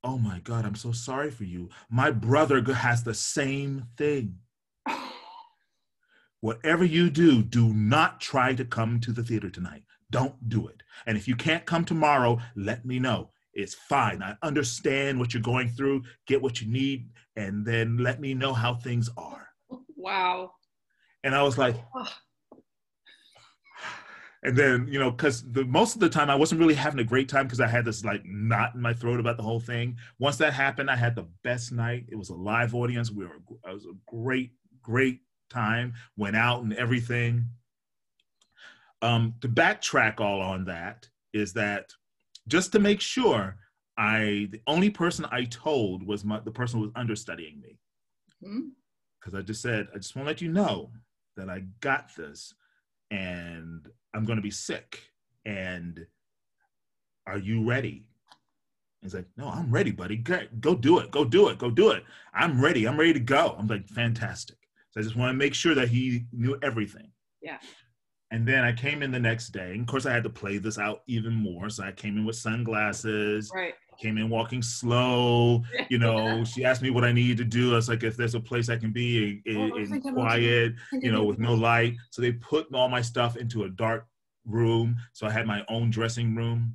oh my God, I'm so sorry for you. My brother has the same thing. Whatever you do, do not try to come to the theater tonight. Don't do it. And if you can't come tomorrow, let me know. It's fine. I understand what you're going through. Get what you need, and then let me know how things are. Wow. And I was like, and then you know, because the most of the time I wasn't really having a great time because I had this like knot in my throat about the whole thing. Once that happened, I had the best night. It was a live audience. We were it was a great, great time. Went out and everything. Um, to backtrack all on that is that just to make sure, I the only person I told was my, the person who was understudying me. Because mm-hmm. I just said, I just want to let you know that I got this and I'm going to be sick. And are you ready? He's like, no, I'm ready, buddy. Go, go do it. Go do it. Go do it. I'm ready. I'm ready to go. I'm like, fantastic. So I just want to make sure that he knew everything. Yeah. And then I came in the next day. And of course, I had to play this out even more. So I came in with sunglasses. Right. Came in walking slow. You know, she asked me what I needed to do. I was like, if there's a place I can be in, oh, in quiet, you know, with no light. So they put all my stuff into a dark room. So I had my own dressing room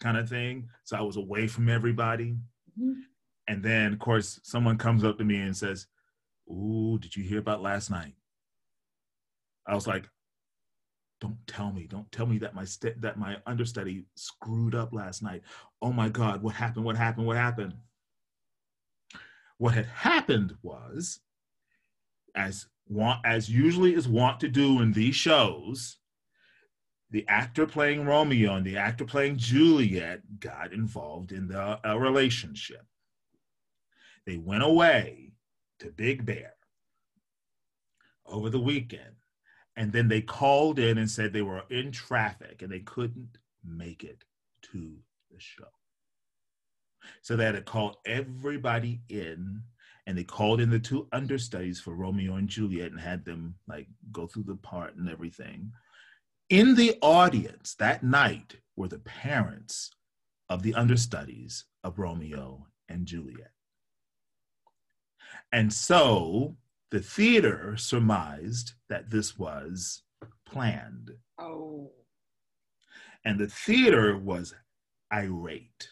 kind of thing. So I was away from everybody. Mm-hmm. And then, of course, someone comes up to me and says, Ooh, did you hear about last night? I was like, don't tell me don't tell me that my st- that my understudy screwed up last night oh my god what happened what happened what happened? What had happened was as want as usually is wont to do in these shows the actor playing romeo and the actor playing juliet got involved in the a relationship. They went away to big bear over the weekend and then they called in and said they were in traffic and they couldn't make it to the show. So they had to call everybody in and they called in the two understudies for Romeo and Juliet and had them like go through the part and everything. In the audience that night were the parents of the understudies of Romeo and Juliet. And so the theater surmised that this was planned. Oh. And the theater was irate.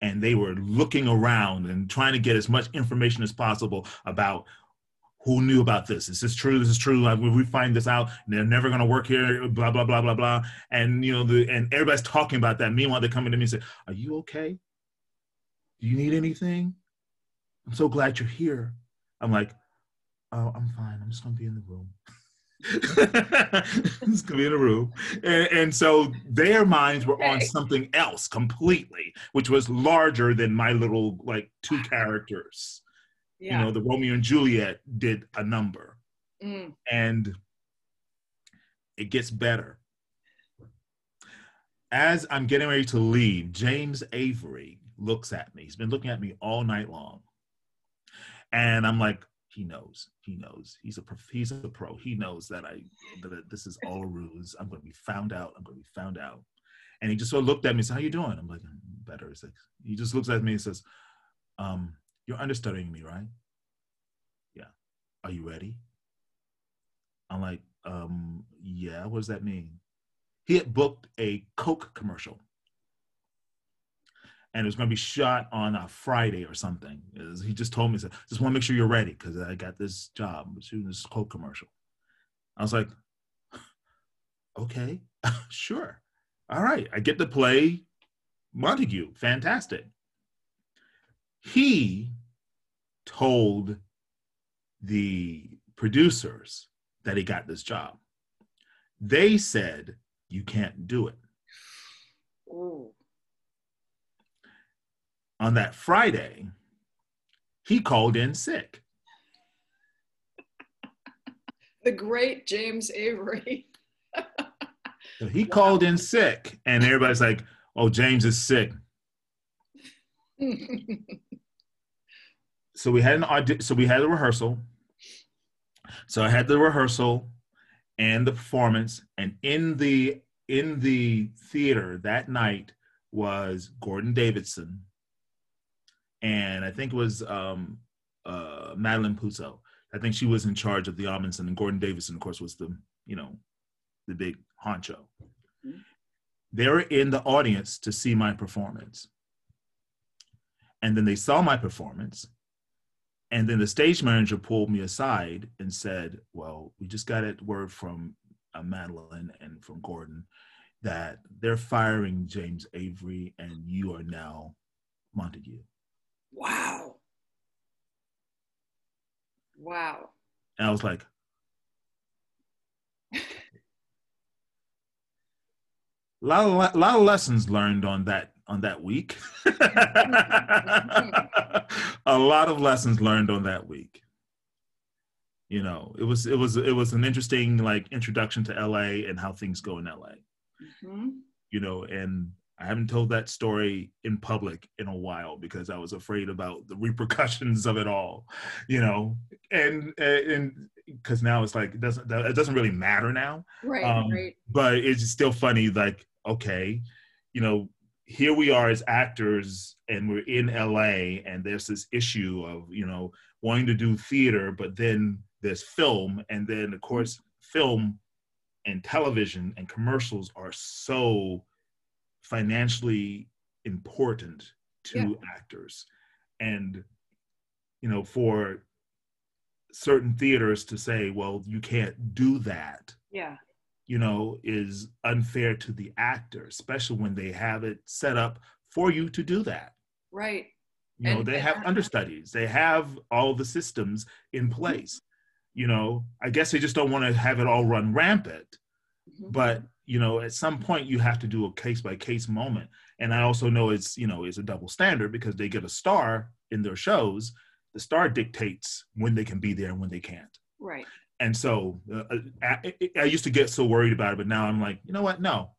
And they were looking around and trying to get as much information as possible about who knew about this. Is this true? This is true. Like, we find this out, they're never going to work here. Blah blah blah blah blah. And you know, the and everybody's talking about that. Meanwhile, they're coming to me and say, "Are you okay? Do you need anything? I'm so glad you're here." I'm like, oh, I'm fine. I'm just gonna be in the room. just gonna be in the room, and, and so their minds were on something else completely, which was larger than my little like two characters. Yeah. You know, the Romeo and Juliet did a number, mm. and it gets better. As I'm getting ready to leave, James Avery looks at me. He's been looking at me all night long. And I'm like, he knows. He knows. He's a he's a pro. He knows that I that this is all a ruse. I'm going to be found out. I'm going to be found out. And he just sort of looked at me and said, "How you doing?" I'm like, "Better." It's like, he just looks at me and says, um, "You're understudying me, right?" Yeah. Are you ready? I'm like, um, "Yeah." What does that mean? He had booked a Coke commercial and it was going to be shot on a Friday or something. He just told me, he said just want to make sure you're ready because I got this job shooting this Coke commercial. I was like, okay, sure. All right. I get to play Montague. Fantastic. He told the producers that he got this job. They said, You can't do it. Ooh. On that Friday, he called in sick. The great James Avery. So he called in sick, and everybody's like, "Oh, James is sick." so we had an audi- so we had a rehearsal. So I had the rehearsal and the performance, and in the in the theater that night was Gordon Davidson, and I think it was um, uh, Madeline Puzo. I think she was in charge of the Ahmanson, and Gordon Davidson, of course, was the you know the big honcho. Mhm. They were in the audience to see my performance. And then they saw my performance. And then the stage manager pulled me aside and said, Well, we just got a word from uh, Madeline and from Gordon that they're firing James Avery and you are now Montague. Wow. Wow. And I was like, a lot of, lot of lessons learned on that on that week. a lot of lessons learned on that week. You know, it was it was it was an interesting like introduction to LA and how things go in LA. hmm You know, and I haven't told that story in public in a while because I was afraid about the repercussions of it all. You know, and and because now it's like it doesn't it doesn't really matter now Right, Um, right. but it's still funny like okay you know here we are as actors and we're in la and there's this issue of you know wanting to do theater but then there's film and then of course film and television and commercials are so financially important to actors and you know for certain theaters to say well you can't do that Yeah. you know, is unfair to the actor, especially when they have it set up for you to do that. Right. You know, And- they have and- understudies, they have all the systems in place. You know, I guess they just don't want to have it all run rampant. Mhm. But you know, at some point you have to do a case by case moment. And I also know it's you know it's a double standard because they get a star in their shows. The star dictates when they can be there and when they can't Right. and so uh, I, I used to get so worried about it, but now I'm like, you know what? No,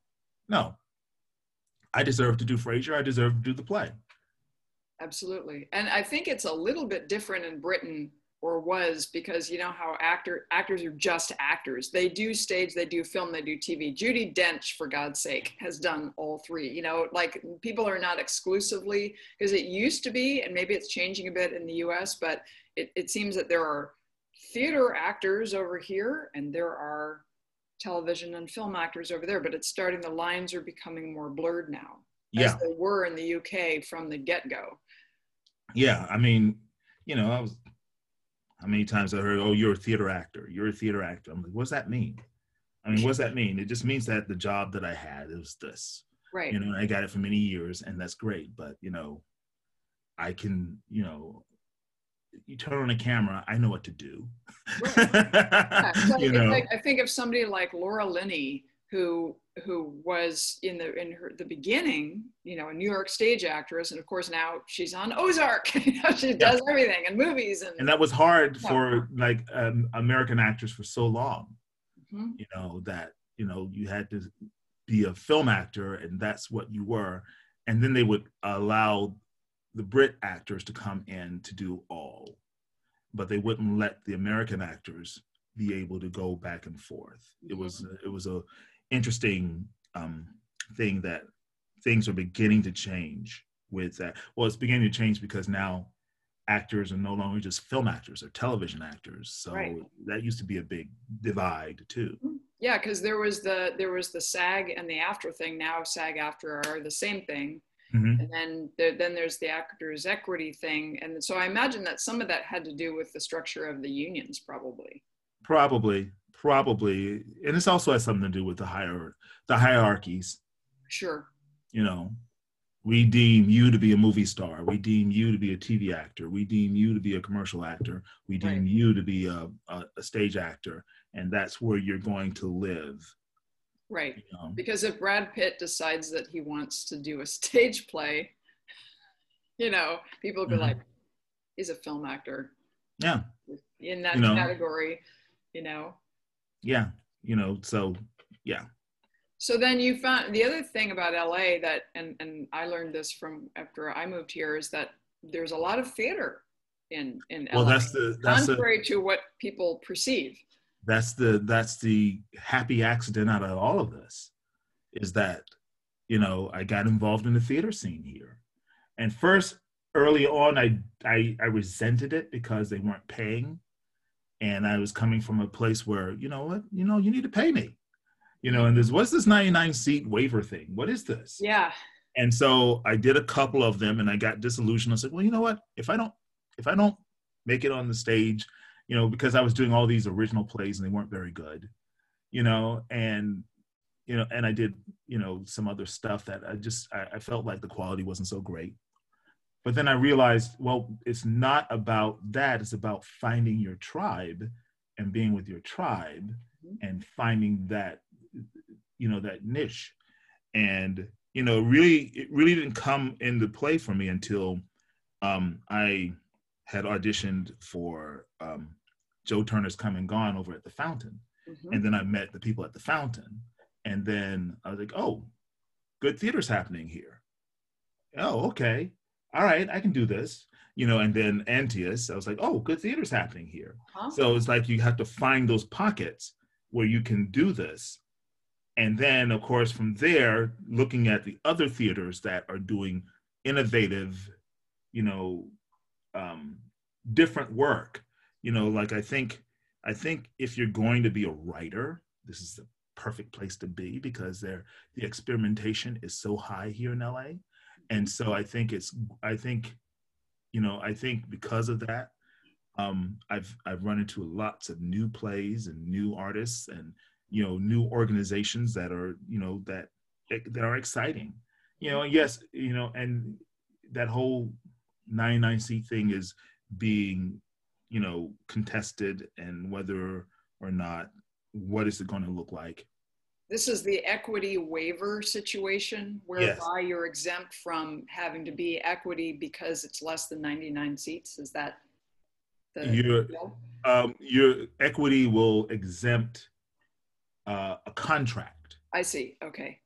no. I deserve to do Frasier. I deserve to do the play. Absolutely. And I think it's a little bit different in Britain or was because you know how actor actors are just actors. They do stage, they do film, they do TV. Judi Dench, for God's sake, has done all three. You know, like people are not exclusively because it used to be, and maybe it's changing a bit in the US, but it, it seems that there are theater actors over here and there are television and film actors over there, but it's starting the lines are becoming more blurred now. Yeah, As they were in the UK from the get-go. yeah. I mean, you know, I was. How many times I heard, "Oh, you're a theater actor. You're a theater actor." I'm like, "What does that mean?" I mean, what does that mean? It just means that the job that I had it was this. Right. You know, I got it for many years, and that's great. But you know, I can, you know, you turn on a camera, I know what to do. Yeah, so you know, like- I think of somebody like Laura Linney, who who was in the in her the beginning, you know, a New York stage actress, and of course now she's on Ozark. you know, she does everything and movies and, and that was hard Yeah. for like um, American actors for so long. Mhm. You know that you know you had to be a film actor, and that's what you were. And then they would allow the Brit actors to come in to do all, but they wouldn't let the American actors be able to go back and forth. It was it was a interesting um, thing that things are beginning to change with that. Well, it's beginning to change because now actors are no longer just film actors or television actors. So Right. that used to be a big divide too. yeah, because there was the there was the SAG and the AFTRA thing. Now SAG AFTRA are the same thing. Mhm. and then there, then there's the actors equity thing and so i imagine that some of that had to do with the structure of the unions probably Probably, probably, and this also has something to do with the higher the hierarchies. sure You know, we deem you to be a movie star. We deem you to be a TV actor. We deem you to be a commercial actor. We deem right. you to be a, a, a, stage actor. And that's where you're going to live. Right. You know? Because if Brad Pitt decides that he wants to do a stage play, you know, people will be mm-hmm. like, he's a film actor. Yeah. In that you know, category, you know. Yeah. You know, so yeah. So then you found the other thing about LA that, and, and I learned this from after I moved here, is that there's a lot of theater in in well, LA. that's the that's contrary the, to what people perceive. That's the that's the happy accident out of all of this, is that you know I got involved in the theater scene here, and first early on I I, I resented it because they weren't paying, and I was coming from a place where you know what you know you need to pay me you know, and this what's this 99 seat waiver thing? What is this? Yeah. And so I did a couple of them and I got disillusioned. I said, well, you know what? If I don't, if I don't make it on the stage, you know, because I was doing all these original plays and they weren't very good, you know, and you know, and I did, you know, some other stuff that I just I, I felt like the quality wasn't so great. But then I realized, well, it's not about that. It's about finding your tribe and being with your tribe mm-hmm. and finding that you know that niche and you know really it really didn't come into play for me until um, i had auditioned for um, joe turner's come and gone over at the fountain mm-hmm. and then i met the people at the fountain and then i was like oh good theater's happening here oh okay all right i can do this you know and then antaeus i was like oh good theater's happening here. Huh? so it's like you have to find those pockets where you can do this. And then of course from there looking at the other theaters that are doing innovative you know um, different work. You know like i think i think if you're going to be a writer this is the perfect place to be because there the experimentation is so high here in la and so i think it's i think you know i think because of that um, I've I've run into lots of new plays and new artists and you know new organizations that are you know that that are exciting. You know yes you know and that whole 99c thing is being you know contested and whether or not what is it going to look like this is the equity waiver situation whereby yes. you're exempt from having to be equity because it's less than 99 seats is that the your um, your equity will exempt uh, a contract. I see. Okay.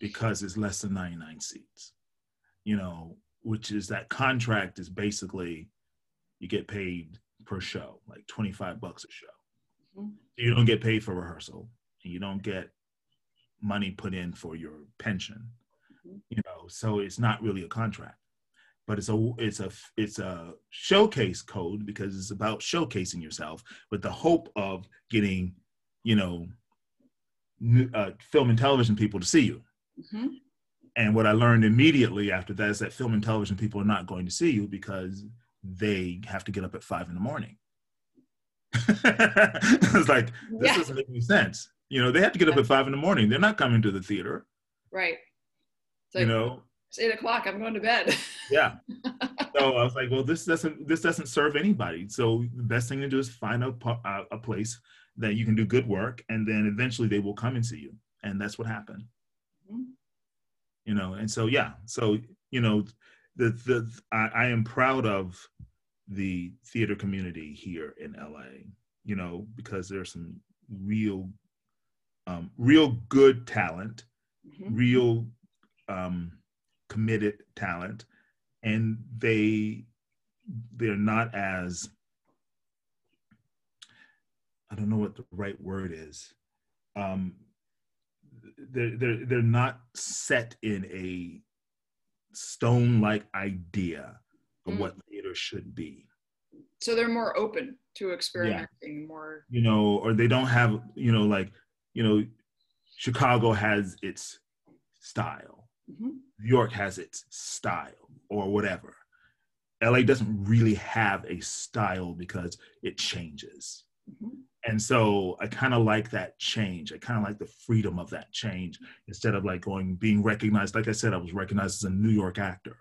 Because it's less than 99 seats, you know, which is that contract is basically you get paid per show, like 25 bucks a show. Mm-hmm. You don't get paid for rehearsal you don't get money put in for your pension, mm-hmm. you know, so it's not really a contract but it's a it's a it's a showcase code because it's about showcasing yourself with the hope of getting you know uh, film and television people to see you. Mm-hmm. And what I learned immediately after that is that film and television people are not going to see you because they have to get up at five in the morning. it's like this yeah. doesn't make any sense. You know, they have to get up at five in the morning. They're not coming to the theater. Right. Like, you know, it's eight o'clock. I'm going to bed. yeah. So I was like, well, this doesn't this doesn't serve anybody. So the best thing to do is find a a place that you can do good work and then eventually they will come and see you and that's what happened mm-hmm. you know and so yeah so you know the the I, I, am proud of the theater community here in la you know because there's some real um, real good talent mm-hmm. real um, committed talent and they they're not as I don't know what the right word is. Um, they're, they're, they're not set in a stone like idea of mm. what theater should be. So they're more open to experimenting yeah. more. You know, or they don't have, you know, like, you know, Chicago has its style, mm-hmm. New York has its style, or whatever. LA doesn't really have a style because it changes. Mm-hmm and so i kind of like that change i kind of like the freedom of that change instead of like going being recognized like i said i was recognized as a new york actor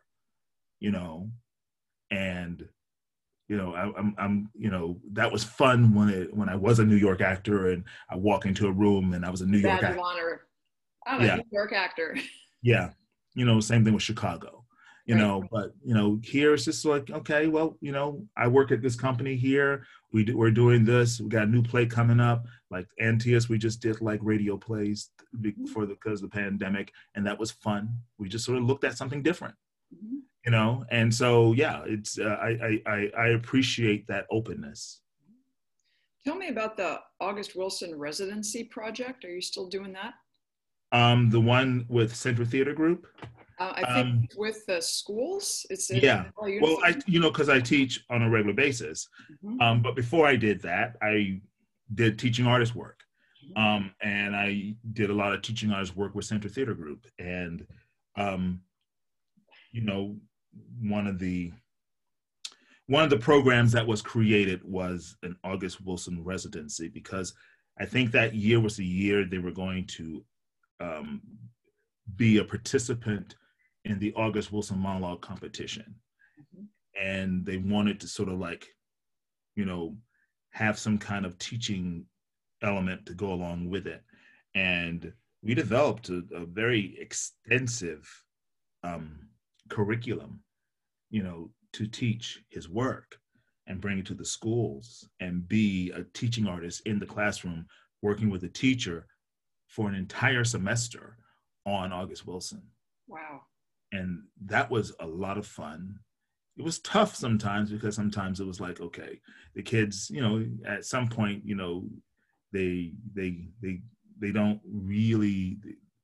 you know and you know I, am I'm, I'm you know that was fun when it when i was a new york actor and i walk into a room and i was a new york actor honor. I'm a Yeah. New York actor. yeah you know same thing with chicago you Right. know but you know here it's just like okay well you know i work at this company here we do, we're doing this we got a new play coming up like Antaeus we just did like radio plays before the because of the pandemic and that was fun we just sort of looked at something different Mhm. You know and so yeah it's uh, I, I i i appreciate that openness Tell me about the August Wilson residency project. Are you still doing that? um the one with Center Theater Group Uh, I think Um, with the schools. It's Yeah. well i you know because i teach on a regular basis Mhm. Um, but before I did that, I did teaching artist work. Mm-hmm. Um, and I did a lot of teaching artist work with Center Theater Group. And, um, you know, one of the one of the programs that was created was an August Wilson residency because I think that year was the year they were going to um, be a participant in the August Wilson monologue competition. Mhm. And they wanted to sort of like you know, have some kind of teaching element to go along with it. And we developed a, a very extensive um, curriculum, you know, to teach his work and bring it to the schools and be a teaching artist in the classroom, working with a teacher for an entire semester on August Wilson Wow. and that was a lot of fun it was tough sometimes because sometimes it was like okay the kids you know at some point you know they they they they don't really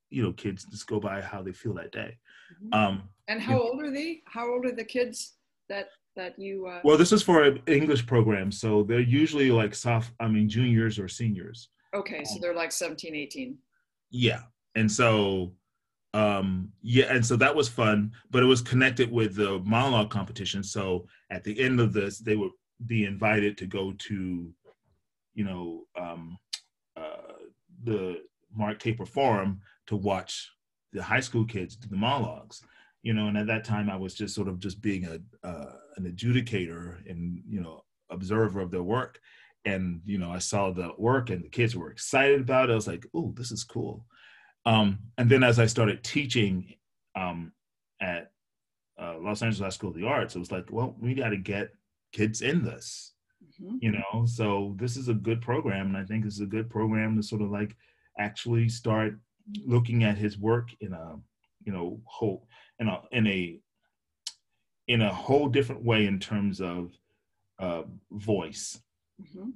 you know kids just go by how they feel that day Mhm. um and how old are they? How old are the kids that that you? Uh, well this is for an english program so they're usually like soft i mean juniors or seniors okay, so they're like 17, 18. Yeah. And so um yeah, and so that was fun, but it was connected with the monologue competition. So at the end of this, they would be invited to go to, you know, um uh the Mark Taper Forum to watch the high school kids do the monologues. You know, and at that time I was just sort of just being a uh, an adjudicator and, you know, observer of their work and you know i saw the work and the kids were excited about it i was like oh this is cool um, and then as i started teaching um, at uh, los angeles high school of the arts it was like well we got to get kids in this Mhm. you know so this is a good program and i think this is a good program to sort of like actually start looking at his work in a you know whole in a in a in a whole different way in terms of uh, voice Mhm.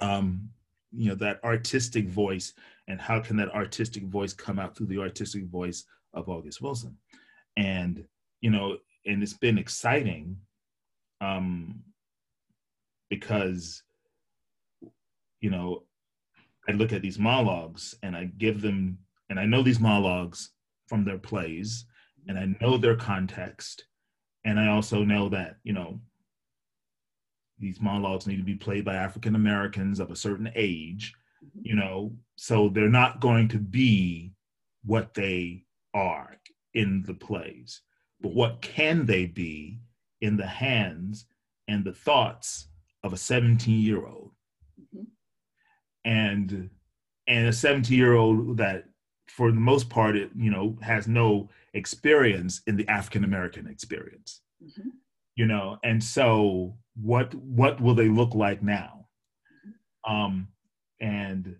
um, you know that artistic voice and how can that artistic voice come out through the artistic voice of august wilson and you know and it's been exciting um, because you know i look at these monologues and i give them and i know these monologues from their plays and i know their context and i also know that you know these monologues need to be played by African Americans of a certain age, you know, so they're not going to be what they are in the plays. But what can they be in the hands and the thoughts of a 17 year old? Mhm. And and a 17 year old that for the most part it, you know has no experience in the African American experience. Mhm. you know and so what what will they look like now? Um and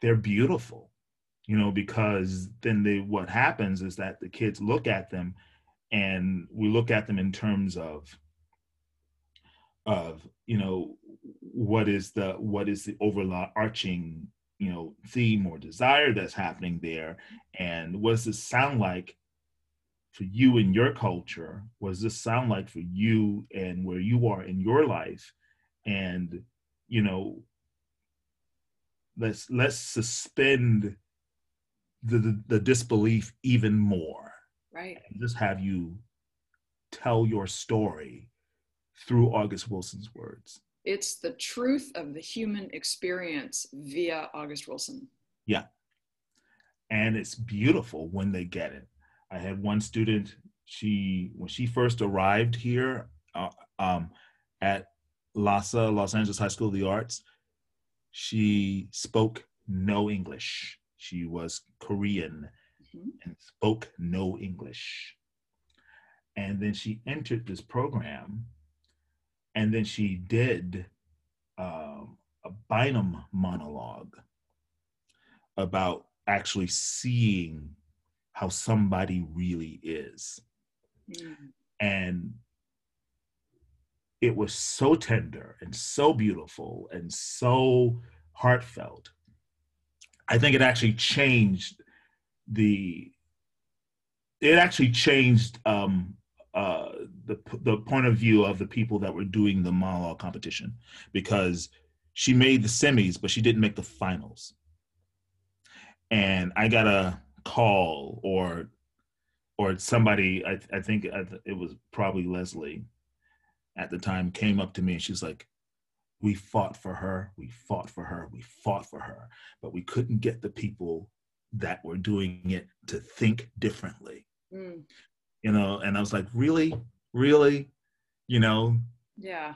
they're beautiful you know because then they what happens is that the kids look at them and we look at them in terms of of you know what is the what is the overarching you know theme or desire that's happening there. And what does this sound like for you in your culture? What does this sound like for you and where you are in your life? And you know let's let's suspend the the, the disbelief even more. Right. and just have you tell your story through august wilson's words It's the truth of the human experience via August Wilson. Yeah. And it's beautiful when they get it. I had one student, she, when she first arrived here uh, um, at LASA, Los Angeles High School of the Arts, she spoke no English. She was Korean mm-hmm. and spoke no English. And then she entered this program, and then she did um, a Bynum monologue about actually seeing how somebody really is. Mm. And it was so tender and so beautiful and so heartfelt. I think it actually changed the it actually changed um, uh, the the point of view of the people that were doing the monologue competition because she made the semis, but she didn't make the finals. And I got a call or or somebody I, I think it was probably Leslie at the time came up to me and she's like we fought for her we fought for her we fought for her but we couldn't get the people that were doing it to think differently mm. you know and i was like really really? You know? Yeah.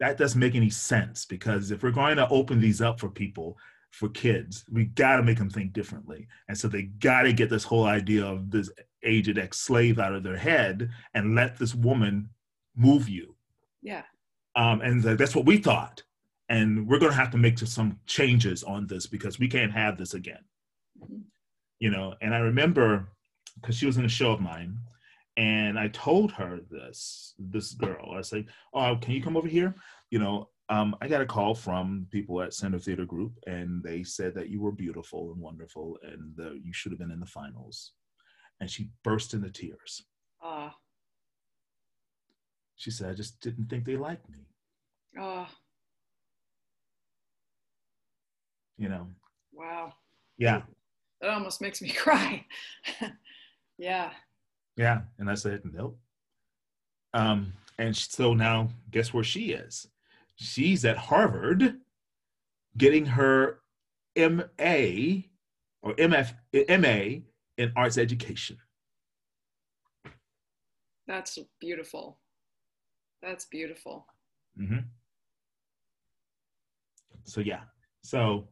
That doesn't make any sense because if we're going to open these up for people for kids we got to make them think differently. And so they got to get this whole idea of this aged ex-slave out of their head and let this woman move you. Yeah. Um, and that's what we thought. And we're going to have to make some changes on this because we can't have this again. Mm-hmm. you know and i remember because she was in a show of mine and i told her this this girl i said, oh can you come over here? You know um, i got a call from people at center theater group and they said that you were beautiful and wonderful and uh, you should have been in the finals. And she burst into tears. Uh. she said i just didn't think they liked me. Oh you know? Wow. Yeah. That almost makes me cry. Yeah yeah. And i said nope. Um and so now guess where she is? She's at harvard getting her ma or mf ma in arts education. That's beautiful. That's beautiful. Mm-hmm. so yeah. So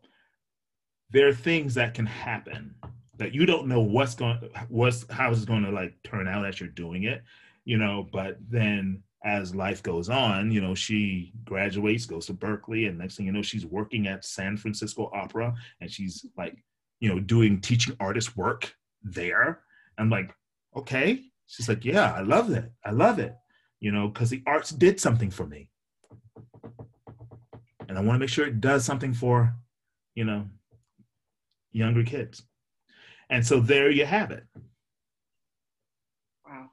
there are things that can happen that you don't know what's going what's how it's going to like turn out as you're doing it you know but then as life goes on you know she graduates goes to berkeley and next thing you know she's working at san francisco opera and she's like you know doing teaching artist work there. I'm like okay. She's like yeah i love it. I love it you know because the arts did something for me. And i want to make sure it does something for you know younger kids. And so there you have it. Wow.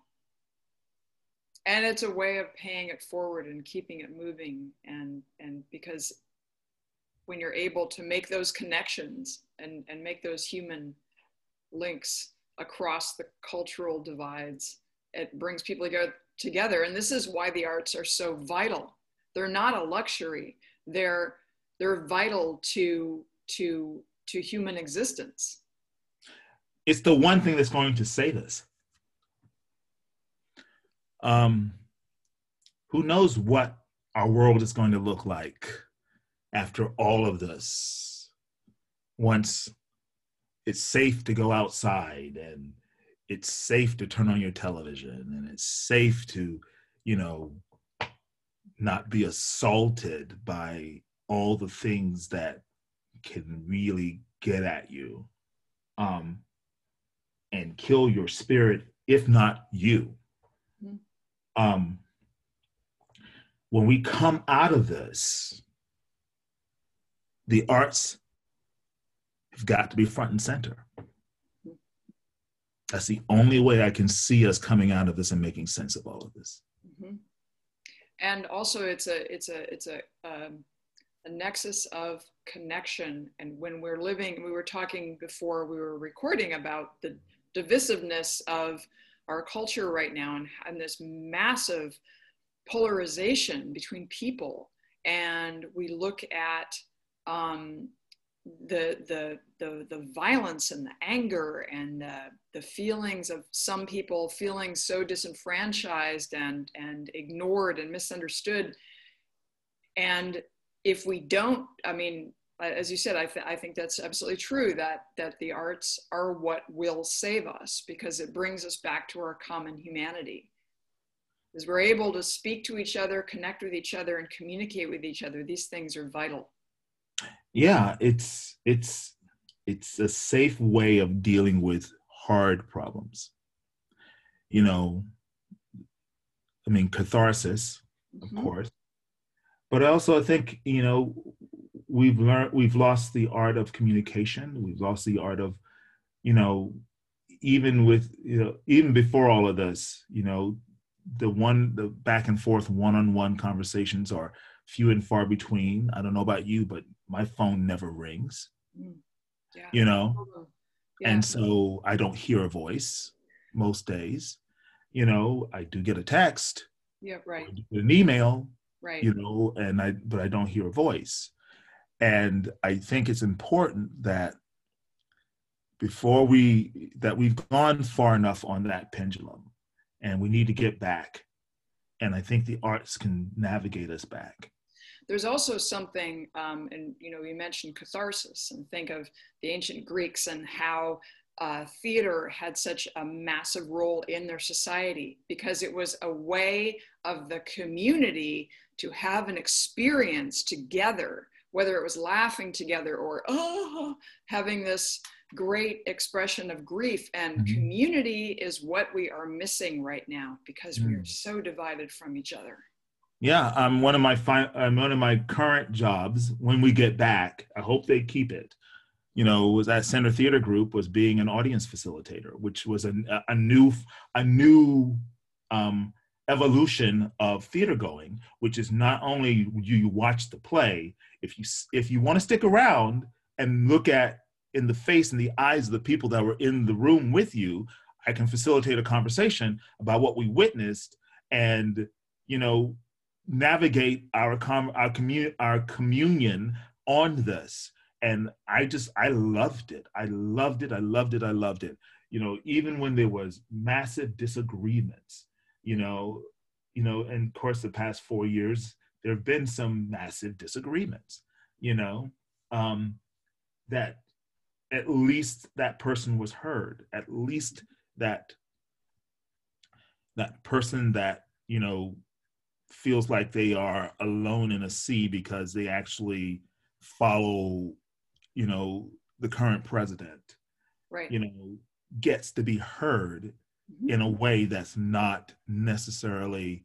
And it's a way of paying it forward and keeping it moving and and because when you're able to make those connections and, and make those human links across the cultural divides, it brings people together. And this is why the arts are so vital. They're not a luxury. They're they're vital to to to human existence. It's the one thing that's going to save us. Um, who knows what our world is going to look like after all of this? Once it's safe to go outside and it's safe to turn on your television and it's safe to, you know, not be assaulted by all the things that can really get at you um, and kill your spirit, if not you. Mm-hmm. Um, when we come out of this, the arts have got to be front and center. That's the only way I can see us coming out of this and making sense of all of this. Mm-hmm. And also, it's a it's a it's a um, a nexus of connection. And when we're living, we were talking before we were recording about the divisiveness of our culture right now and, and this massive polarization between people. and we look at um, the, the, the, the violence and the anger and the, the feelings of some people feeling so disenfranchised and, and ignored and misunderstood. And if we don't, I mean, as you said, I, th- I think that's absolutely true that, that the arts are what will save us because it brings us back to our common humanity. As we're able to speak to each other, connect with each other, and communicate with each other, these things are vital yeah it's it's it's a safe way of dealing with hard problems you know i mean catharsis of mm-hmm. course but also i think you know we've learned we've lost the art of communication. We've lost the art of you know even with you know even before all of this you know the one the back and forth one-on-one conversations are few and far between. I don't know about you but my phone never rings mm. yeah. you know? Yeah. and so i don't hear a voice most days. You know i do get a text yeah right. an email right. you know and i but i don't hear a voice and i think it's important that before we that we've gone far enough on that pendulum and we need to get back. And i think the arts can navigate us back. There's also something, um, and you know, you mentioned catharsis, and think of the ancient Greeks and how uh, theater had such a massive role in their society because it was a way of the community to have an experience together, whether it was laughing together or oh, having this great expression of grief. And mm-hmm. community is what we are missing right now because mm. we are mm. so divided from each other. Yeah, um, one of my fi- um, one of my current jobs when we get back, I hope they keep it. You know, was at Center Theater Group was being an audience facilitator, which was a, a new a new um, evolution of theater going, which is not only you, you watch the play. If you if you want to stick around and look at in the face and the eyes of the people that were in the room with you, I can facilitate a conversation about what we witnessed and you know navigate our com- our commun- our communion on this. And i just i loved it. I loved it. I loved it. I loved it. You know even when there was massive disagreements you know you know in course the past four years there have been some massive disagreements you know um that at least that person was heard at least that that person that you know feels like they are alone in a sea because they actually follow, you know, the current president. Right. You know, gets to be heard mm-hmm. in a way that's not necessarily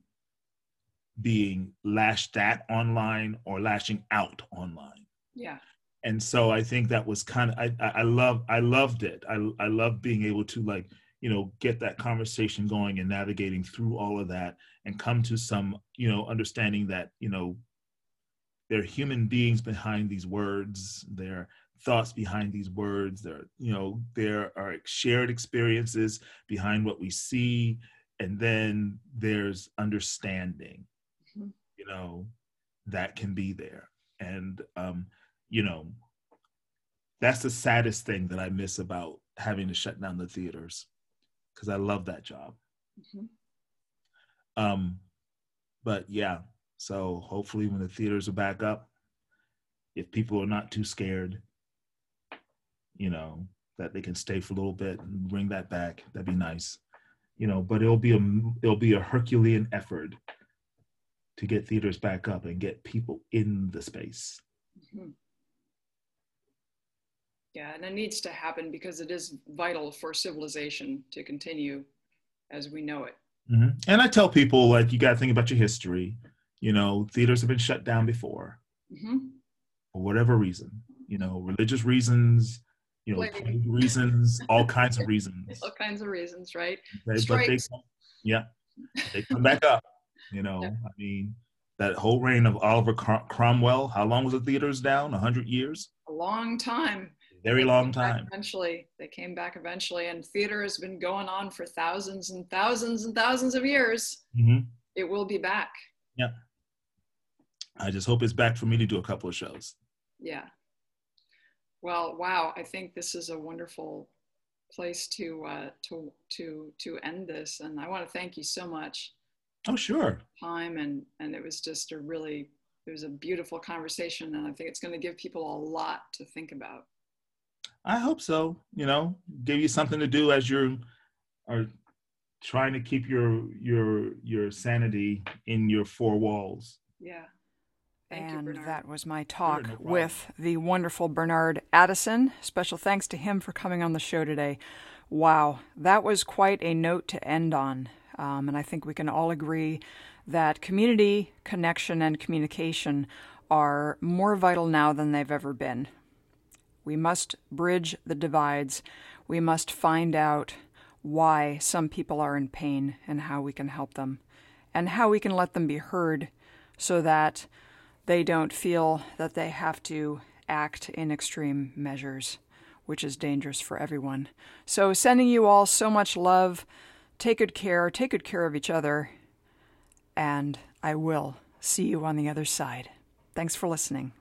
being lashed at online or lashing out online. Yeah. And so I think that was kind of I I love I loved it. I I love being able to like you know get that conversation going and navigating through all of that and come to some you know understanding that you know there are human beings behind these words there thoughts behind these words there you know there are shared experiences behind what we see and then there's understanding mm-hmm. you know that can be there and um you know that's the saddest thing that i miss about having to shut down the theaters because I love that job. Mm-hmm. Um, but yeah, so hopefully when the theaters are back up, if people are not too scared, you know, that they can stay for a little bit and bring that back, that'd be nice. You know, but it'll be a it'll be a Herculean effort to get theaters back up and get people in the space. Mm-hmm. Yeah, and it needs to happen because it is vital for civilization to continue as we know it. Mm-hmm. And I tell people, like, you got to think about your history. You know, theaters have been shut down before mm-hmm. for whatever reason, you know, religious reasons, you know, reasons, all kinds of reasons. all kinds of reasons, right? Okay, but they, yeah, they come back up. You know, yeah. I mean, that whole reign of Oliver Cromwell, how long was the theaters down? A hundred years? A long time very long time. Eventually, they came back eventually, and theater has been going on for thousands and thousands and thousands of years. Mm-hmm. It will be back. Yeah. I just hope it's back for me to do a couple of shows. Yeah. Well, wow. I think this is a wonderful place to uh, to to to end this, and I want to thank you so much. Oh, sure. Time and and it was just a really it was a beautiful conversation, and I think it's going to give people a lot to think about. I hope so. You know, give you something to do as you're are trying to keep your your your sanity in your four walls. Yeah. Thank and you, that was my talk no with the wonderful Bernard Addison. Special thanks to him for coming on the show today. Wow, that was quite a note to end on. Um, and I think we can all agree that community, connection, and communication are more vital now than they've ever been. We must bridge the divides. We must find out why some people are in pain and how we can help them, and how we can let them be heard so that they don't feel that they have to act in extreme measures, which is dangerous for everyone. So, sending you all so much love. Take good care, take good care of each other, and I will see you on the other side. Thanks for listening.